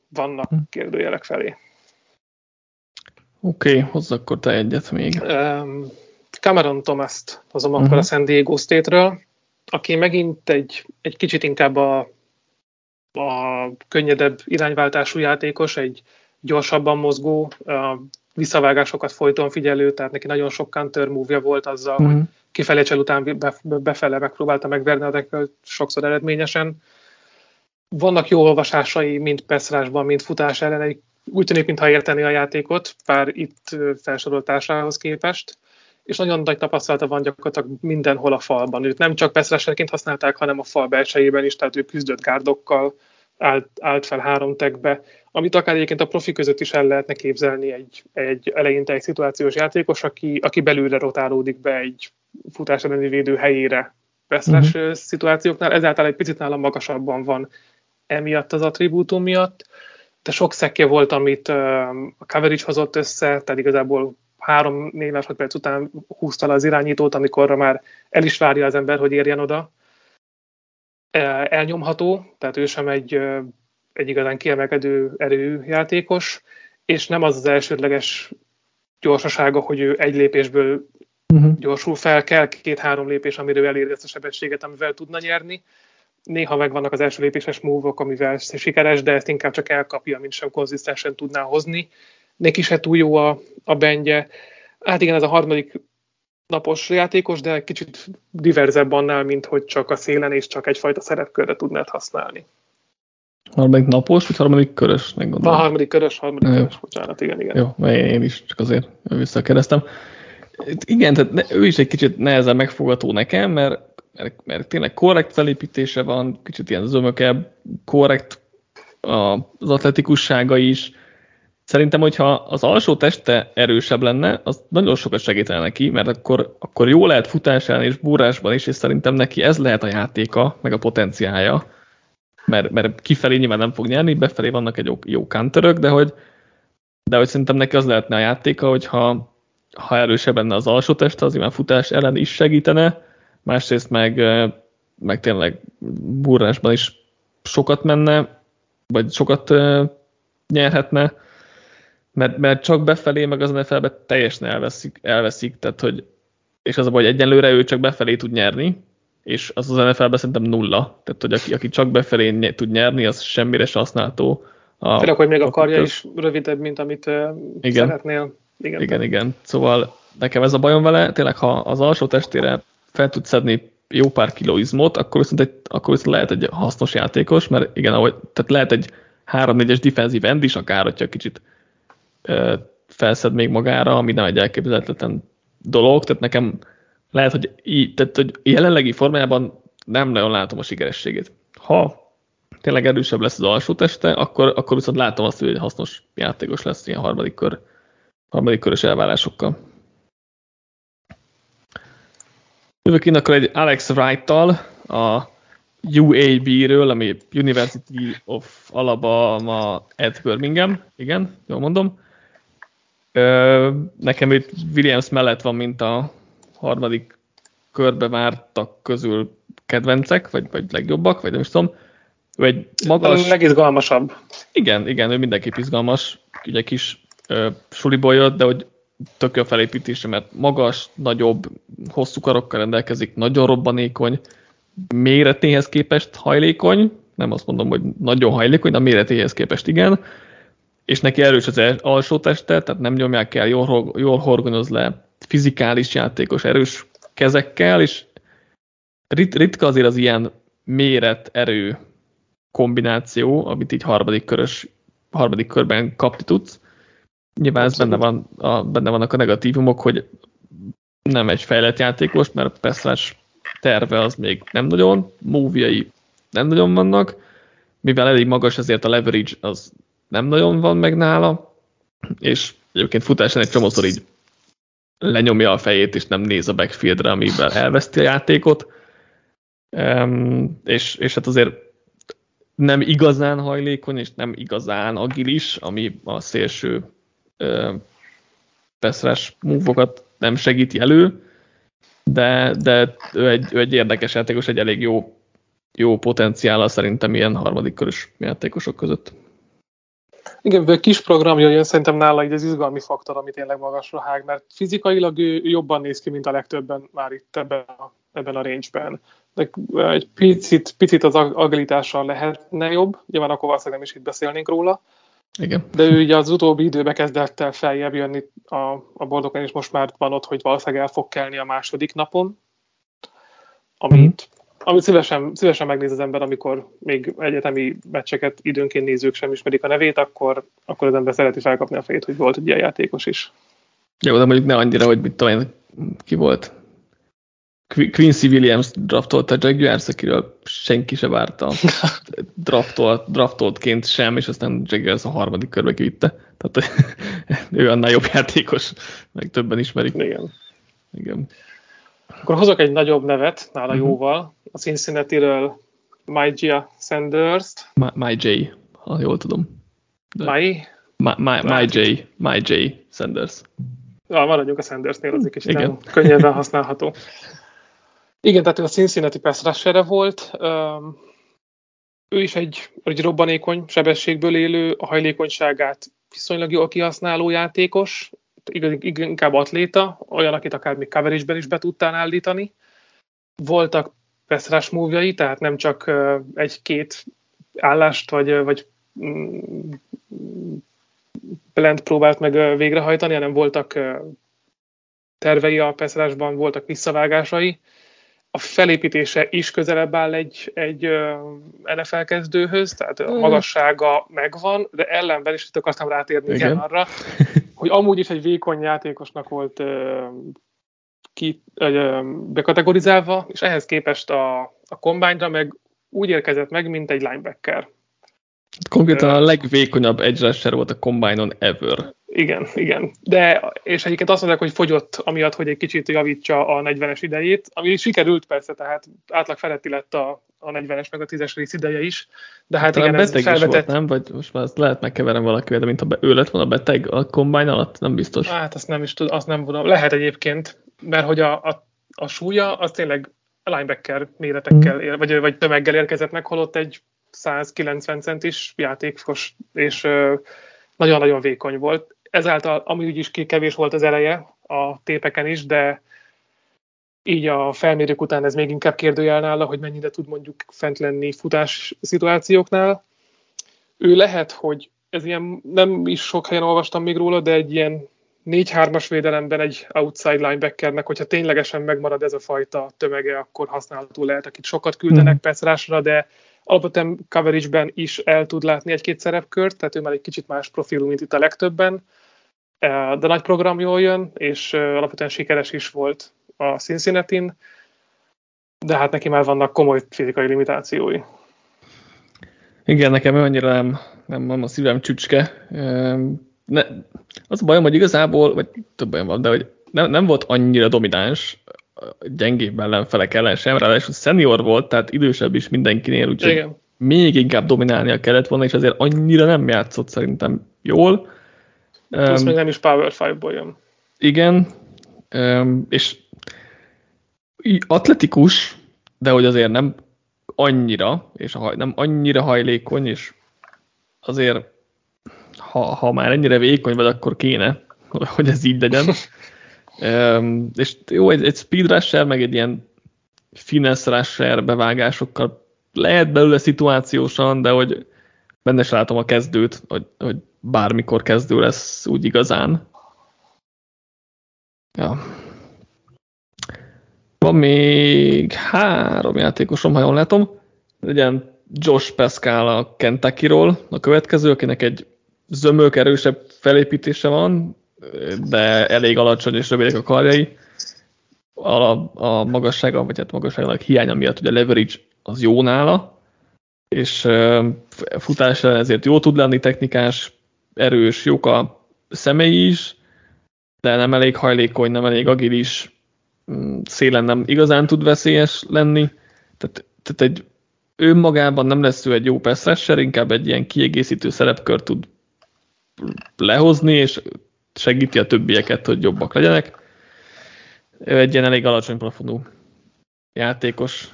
vannak hm. kérdőjelek felé. Oké, okay, hozz akkor te egyet még. Cameron Thomas-t hozom uh-huh. akkor a San Diego State-ről, aki megint egy, egy kicsit inkább a, a könnyedebb irányváltású játékos, egy gyorsabban mozgó, a visszavágásokat folyton figyelő, tehát neki nagyon sok counter move volt azzal, uh-huh. hogy kifelé csel után befele megpróbálta megverni a sokszor eredményesen. Vannak jó olvasásai, mind peszrásban, mind futás ellen, úgy tűnik, mintha érteni a játékot, pár itt felsoroltásához képest és nagyon nagy tapasztalata van gyakorlatilag mindenhol a falban. Őt nem csak passzrásserként használták, hanem a fal belsejében is, tehát ő küzdött gárdokkal, állt, állt fel három tegbe, amit akár egyébként a profi között is el lehetne képzelni egy, egy eleinte egy szituációs játékos, aki, aki belülre rotálódik be egy futás elleni védő helyére passzrás uh-huh. szituációknál, ezáltal egy picit nálam magasabban van emiatt az attribútum miatt, de sok szekje volt, amit a coverage hozott össze, tehát igazából három-négy másodperc után húzta le az irányítót, amikor már el is várja az ember, hogy érjen oda. Elnyomható, tehát ő sem egy, egy igazán kiemelkedő erőjátékos, játékos, és nem az az elsődleges gyorsasága, hogy ő egy lépésből uh-huh. gyorsul fel, kell két-három lépés, amiről eléri ezt a sebességet, amivel tudna nyerni. Néha megvannak az első lépéses múvok, amivel sikeres, de ezt inkább csak elkapja, mint sem konzisztensen tudná hozni neki se túl jó a, a bendje. Hát igen, ez a harmadik napos játékos, de kicsit diverzebb annál, mint hogy csak a szélen és csak egyfajta szerepkörre tudnád használni. Harmadik napos, vagy harmadik körös? A harmadik körös, harmadik körös, bocsánat, igen, igen. Jó, én is csak azért visszakeresztem. Igen, tehát ő is egy kicsit nehezen megfogató nekem, mert, mert, mert tényleg korrekt felépítése van, kicsit ilyen zömökebb, korrekt az atletikussága is, Szerintem, hogyha az alsó teste erősebb lenne, az nagyon sokat segítene neki, mert akkor, akkor jó lehet futásán és búrásban is, és szerintem neki ez lehet a játéka, meg a potenciája. Mert, mert kifelé nyilván nem fog nyerni, befelé vannak egy jó, jó counterök, de hogy, de hogy szerintem neki az lehetne a játéka, hogyha ha erősebb lenne az alsó teste, az már futás ellen is segítene, másrészt meg, meg tényleg búrásban is sokat menne, vagy sokat nyerhetne, mert, mert csak befelé, meg az NFL-be teljesen elveszik, elveszik, tehát hogy, és az a baj, hogy egyenlőre ő csak befelé tud nyerni, és az az NFL-ben szerintem nulla. Tehát, hogy aki, aki csak befelé ny- tud nyerni, az semmire se használható. Főleg, hogy még a karja is rövidebb, mint amit igen. szeretnél. Igen. igen, igen. Szóval nekem ez a bajom vele, tényleg ha az alsó testére fel tud szedni jó pár kiló izmot, akkor viszont, egy, akkor viszont lehet egy hasznos játékos, mert igen, ahogy, tehát lehet egy 3-4-es defensív end is, akár, hogyha kicsit felszed még magára, ami nem egy elképzelhetetlen dolog, tehát nekem lehet, hogy, így, tehát, hogy jelenlegi formájában nem nagyon látom a sikerességét. Ha tényleg erősebb lesz az alsó teste, akkor, akkor viszont látom azt, hogy egy hasznos játékos lesz ilyen harmadik kör, harmadik körös elvárásokkal. Jövök én akkor egy Alex Wright-tal, a UAB-ről, ami University of Alabama at Birmingham, igen, jól mondom. Nekem itt Williams mellett van, mint a harmadik körbe vártak közül kedvencek, vagy, vagy legjobbak, vagy nem is tudom. Ő egy magas... A legizgalmasabb. Igen, igen, ő mindenképp izgalmas, ugye kis ö, suliból jött, de hogy tök jó felépítése, mert magas, nagyobb, hosszú karokkal rendelkezik, nagyon robbanékony, méretéhez képest hajlékony, nem azt mondom, hogy nagyon hajlékony, de a méretéhez képest igen, és neki erős az alsó teste, tehát nem nyomják el, jól, jól horgonyoz le, fizikális játékos, erős kezekkel, és rit, ritka azért az ilyen méret-erő kombináció, amit így harmadik körös, harmadik körben kapni tudsz. Nyilván ez benne, van, a, benne vannak a negatívumok, hogy nem egy fejlett játékos, mert Peszlás terve az még nem nagyon, móviai nem nagyon vannak, mivel elég magas, ezért a leverage az nem nagyon van meg nála, és egyébként futásán egy csomószor így lenyomja a fejét, és nem néz a backfieldre, amivel elveszti a játékot. Um, és, és hát azért nem igazán hajlékony, és nem igazán agilis, ami a szélső peszres múvokat nem segíti elő, de, de ő, egy, ő egy érdekes játékos, egy elég jó, jó potenciála szerintem ilyen harmadik körös játékosok között. Igen, kis programja jön szerintem nála így az izgalmi faktor, amit tényleg magasra hág, mert fizikailag ő jobban néz ki, mint a legtöbben már itt ebben a, ebben a range-ben. De egy picit, picit az agilitással lehetne jobb, nyilván akkor valószínűleg nem is itt beszélnénk róla. Igen. De ő ugye az utóbbi időben kezdett el feljebb jönni a, a bordokon, és most már van ott, hogy valószínűleg el fog kelni a második napon, amit amit szívesen, szívesen megnéz az ember, amikor még egyetemi meccseket időnként nézők sem ismerik a nevét, akkor, akkor az ember szereti felkapni a fejét, hogy volt egy ilyen játékos is. Jó, de mondjuk ne annyira, hogy mit tudom én, ki volt. Quincy Williams draftolta Jaguars, akiről senki se várta [laughs] draftolt, draftoltként sem, és aztán Jaguars a harmadik körbe kivitte. Tehát [laughs] ő annál jobb játékos, meg többen ismerik. Igen. Igen. Akkor hozok egy nagyobb nevet, nála uh-huh. jóval, a Cincinnati-ről Mygia Sanders-t. My, J, ha jól tudom. De my? My, my, my J, My J Sanders. Ja, maradjunk a Sandersnél, az egy kicsit könnyebben használható. [laughs] Igen, tehát ő a Cincinnati pass rusher volt. Ő is egy, egy robbanékony, sebességből élő, a hajlékonyságát viszonylag jól kihasználó játékos, inkább atléta, olyan, akit akár még coverage is be tudtál állítani. Voltak pass múvjai, tehát nem csak egy-két állást vagy, vagy mm, blend próbált meg végrehajtani, hanem voltak tervei a pass voltak visszavágásai. A felépítése is közelebb áll egy, egy NFL kezdőhöz, tehát a mm. magassága megvan, de ellenben is itt akartam rátérni igen. arra, hogy amúgy is egy vékony játékosnak volt ki, bekategorizálva, és ehhez képest a, a combine meg úgy érkezett meg, mint egy linebacker. Konkrétan a legvékonyabb edge rusher volt a combine-on ever. Igen, igen. De, és egyébként azt mondják, hogy fogyott amiatt, hogy egy kicsit javítsa a 40-es idejét, ami sikerült persze, tehát átlag feletti lett a, a 40-es meg a 10-es rész ideje is. De hát Talán igen, beteg ez felvetett... volt, nem? Vagy most már azt lehet megkeverem valakivel, de mint ha ő lett volna beteg a combine alatt, nem biztos. Hát azt nem is tudom, azt nem tudom. Lehet egyébként, mert hogy a, a, a súlya az tényleg linebacker méretekkel, mm. ér, vagy, vagy tömeggel érkezett meg, holott egy 190 centis játékos, és nagyon-nagyon vékony volt. Ezáltal, ami úgy is kevés volt az eleje a tépeken is, de így a felmérők után ez még inkább kérdőjel nála, hogy mennyire tud mondjuk fent lenni futás szituációknál. Ő lehet, hogy ez ilyen, nem is sok helyen olvastam még róla, de egy ilyen 4-3-as védelemben egy outside linebackernek, hogyha ténylegesen megmarad ez a fajta tömege, akkor használható lehet, akit sokat küldenek mm. percrásra, de alapvetően coverage-ben is el tud látni egy-két szerepkört, tehát ő már egy kicsit más profilú, mint itt a legtöbben, de nagy program jól jön, és alapvetően sikeres is volt a cincinnati de hát neki már vannak komoly fizikai limitációi. Igen, nekem annyira nem, nem, nem a szívem csücske. Ne, az a bajom, hogy igazából, vagy több bajom van, de hogy nem, nem volt annyira domináns gyengébb ellenfelek ellen sem, ráadásul senior volt, tehát idősebb is mindenkinél, úgyhogy Igen. még inkább dominálnia kellett volna, és azért annyira nem játszott szerintem jól. Plusz Um, még nem is Power 5-ból jön. igen, um, és atletikus, de hogy azért nem annyira, és a nem annyira hajlékony, és azért ha, ha már ennyire vékony vagy, akkor kéne, [laughs] hogy ez így legyen. [laughs] és jó, egy, egy speed rusher, meg egy ilyen finesse rusher bevágásokkal lehet belőle szituációsan, de hogy benne se látom a kezdőt, hogy, hogy bármikor kezdő lesz úgy igazán. Ja. Van még három játékosom, ha jól látom. Legyen Josh Pascal a Kentucky-ról, a következő, akinek egy zömök erősebb felépítése van, de elég alacsony és rövidek a karjai. A, a magassága, vagy hát magasságának hiánya miatt ugye leverage az jó nála, és futás ezért jó tud lenni, technikás, erős, jók a szemei is, de nem elég hajlékony, nem elég agilis, mm, szélen nem igazán tud veszélyes lenni, tehát, tehát egy önmagában nem lesz ő egy jó pass inkább egy ilyen kiegészítő szerepkör tud lehozni, és segíti a többieket, hogy jobbak legyenek. Ő egy ilyen elég alacsony plafonú játékos,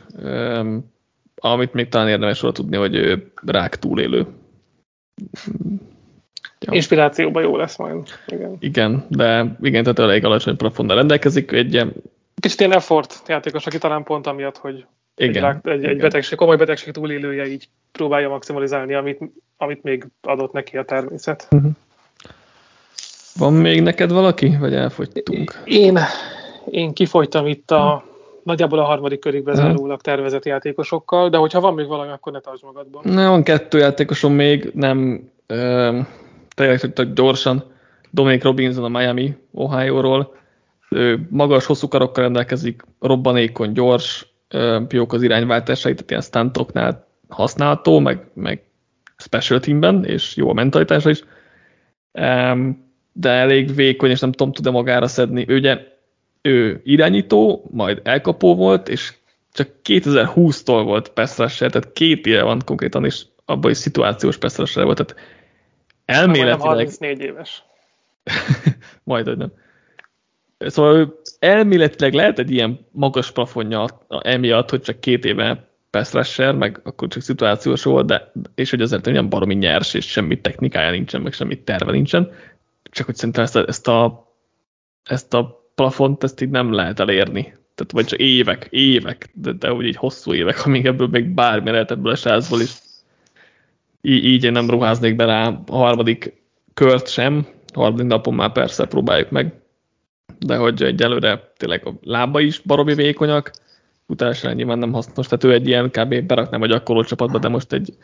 amit még talán érdemes róla tudni, hogy ő rák túlélő. Ja. Inspirációban jó lesz majd. Igen. igen, de igen, tehát elég alacsony plafonnal rendelkezik. Egy ilyen... Kicsit ilyen effort játékos, aki talán pont amiatt, hogy igen, egy, rák, egy, egy betegség, komoly betegség túlélője így próbálja maximalizálni, amit, amit még adott neki a természet. Uh-huh. Van még neked valaki, vagy elfogytunk? Én, én kifogytam itt a nagyjából a harmadik körig bezárólag tervezett játékosokkal, de hogyha van még valami, akkor ne tartsd magadban. Ne, van kettő játékosom még, nem ö, tényleg hogy gyorsan. Dominic Robinson a Miami, Ohio-ról. Ő magas, hosszú karokkal rendelkezik, robbanékony, gyors, ö, jók az irányváltásai, tehát ilyen stuntoknál használható, meg, meg special teamben, és jó a mentalitása is. Um, de elég vékony, és nem tudom, tud-e magára szedni. Ő ugye ő irányító, majd elkapó volt, és csak 2020-tól volt pass tehát két éve van konkrétan, és abban is szituációs pass volt, tehát elméletileg... 34 éves. [laughs] majd, hogy nem. Szóval ő elméletileg lehet egy ilyen magas plafonja emiatt, hogy csak két éve pass meg akkor csak szituációs volt, de, és hogy azért olyan baromi nyers, és semmi technikája nincsen, meg semmi terve nincsen, csak hogy szerintem ezt a, ezt a, ezt a plafont ezt így nem lehet elérni. Tehát vagy csak évek, évek, de, de úgy így hosszú évek, amíg ebből még bármi lehet ebből a sázból is. Így, így én nem ruháznék be rá a harmadik kört sem, a harmadik napon már persze próbáljuk meg, de hogy egyelőre tényleg a lába is baromi vékonyak, utásra nyilván nem hasznos, tehát ő egy ilyen kb. beraknám a gyakorló csapatba, de most egy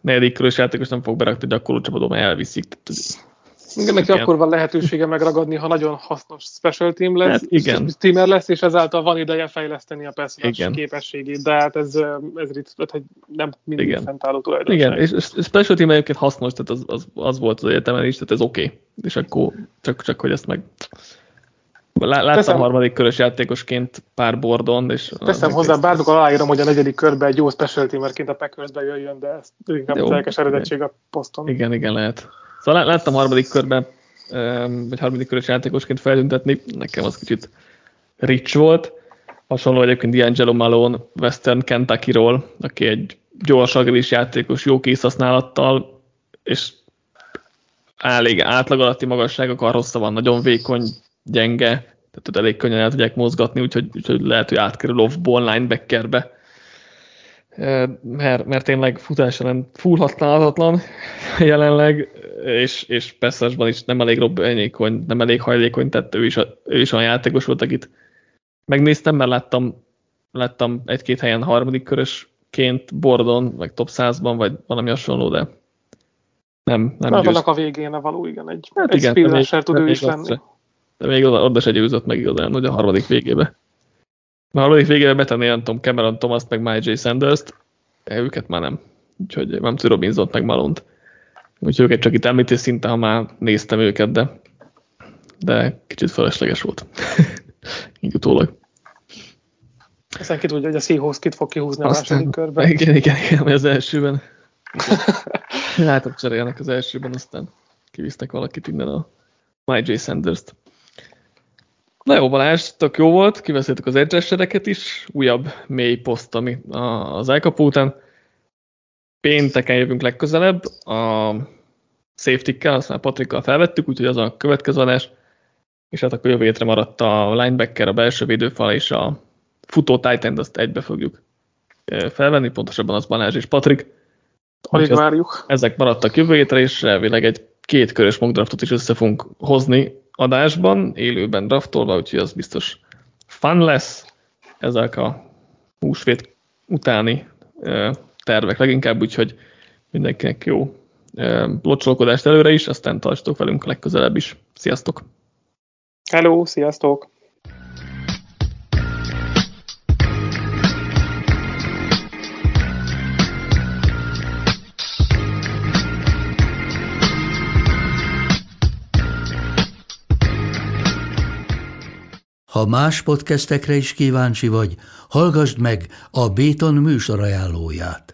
negyedik körös játékos nem fog berakni a gyakorló csapatba, mert elviszik. Tehát igen, neki akkor van lehetősége megragadni, ha nagyon hasznos special team lesz, hát igen. teamer lesz, és ezáltal van ideje fejleszteni a pass képességét, de hát ez, ez hát nem mindig igen. fentálló tulajdonság. Igen, és special team egyébként hasznos, tehát az, az, az volt az egyetemen is, tehát ez oké. Okay. És akkor csak, csak, hogy ezt meg Láttam Teszem, harmadik körös játékosként pár bordon. És teszem hozzá, bármikor aláírom, hogy a negyedik körben egy jó special teamerként a packers jöjjön, de ez inkább jó, eredettség a poszton. Igen, igen, lehet. Szóval láttam harmadik körben, vagy harmadik körös játékosként feltüntetni, nekem az kicsit rich volt. Hasonló egyébként D'Angelo Malone Western Kentucky-ról, aki egy gyors, agilis játékos, jó készhasználattal, és elég átlag alatti magassága, hossza van, nagyon vékony, gyenge, tehát elég könnyen el tudják mozgatni, úgyhogy, úgyhogy lehet, hogy átkerül off-ball linebackerbe, mert, mert tényleg futásra full használhatatlan jelenleg, és, és Peszesban is nem elég robbanékony, nem elég hajlékony, tehát ő is, a, ő is olyan játékos volt, akit megnéztem, mert láttam, láttam egy-két helyen harmadik körösként Bordon, vagy top 100-ban, vagy valami hasonló, de nem, nem győz. vannak a végén a való, igen, egy, hát egy igen, tud ő is lenni. De még oda, oda se győzött meg igazán, hogy a harmadik végébe. A harmadik végébe betenni, nem tudom, Cameron Thomas-t, meg Mike J. Sanders-t, őket már nem. Úgyhogy nem tudom, Robinson meg Malont. Úgyhogy őket csak itt említés szinte, ha már néztem őket, de, de kicsit felesleges volt. [laughs] Így utólag. Aztán ki tudja, hogy a Seahawks kit fog kihúzni a második körben. [laughs] Igen, igen, igen, vagy az elsőben. [laughs] Látom, cserélnek az elsőben, aztán kivisznek valakit innen a My J. Sanders-t. Na jó, Balázs, tök jó volt, kiveszéltük az edge is, újabb mély poszt ami az elkapó után. Pénteken jövünk legközelebb, a safety-kkel, aztán Patrikkal felvettük, úgyhogy az a következő adás, és hát akkor jövő hétre maradt a linebacker, a belső védőfal és a futó titan azt egybe fogjuk felvenni, pontosabban az Balázs és Patrik. Alig várjuk. Ezek maradtak jövő hétre, és elvileg egy két körös mock draftot is össze fogunk hozni adásban, élőben draftolva, úgyhogy az biztos fun lesz. Ezek a húsvét utáni tervek leginkább, úgyhogy mindenkinek jó locsolkodást előre is, aztán tartsatok velünk legközelebb is. Sziasztok! Hello, sziasztok! Ha más podcastekre is kíváncsi vagy, hallgassd meg a Béton műsor ajánlóját.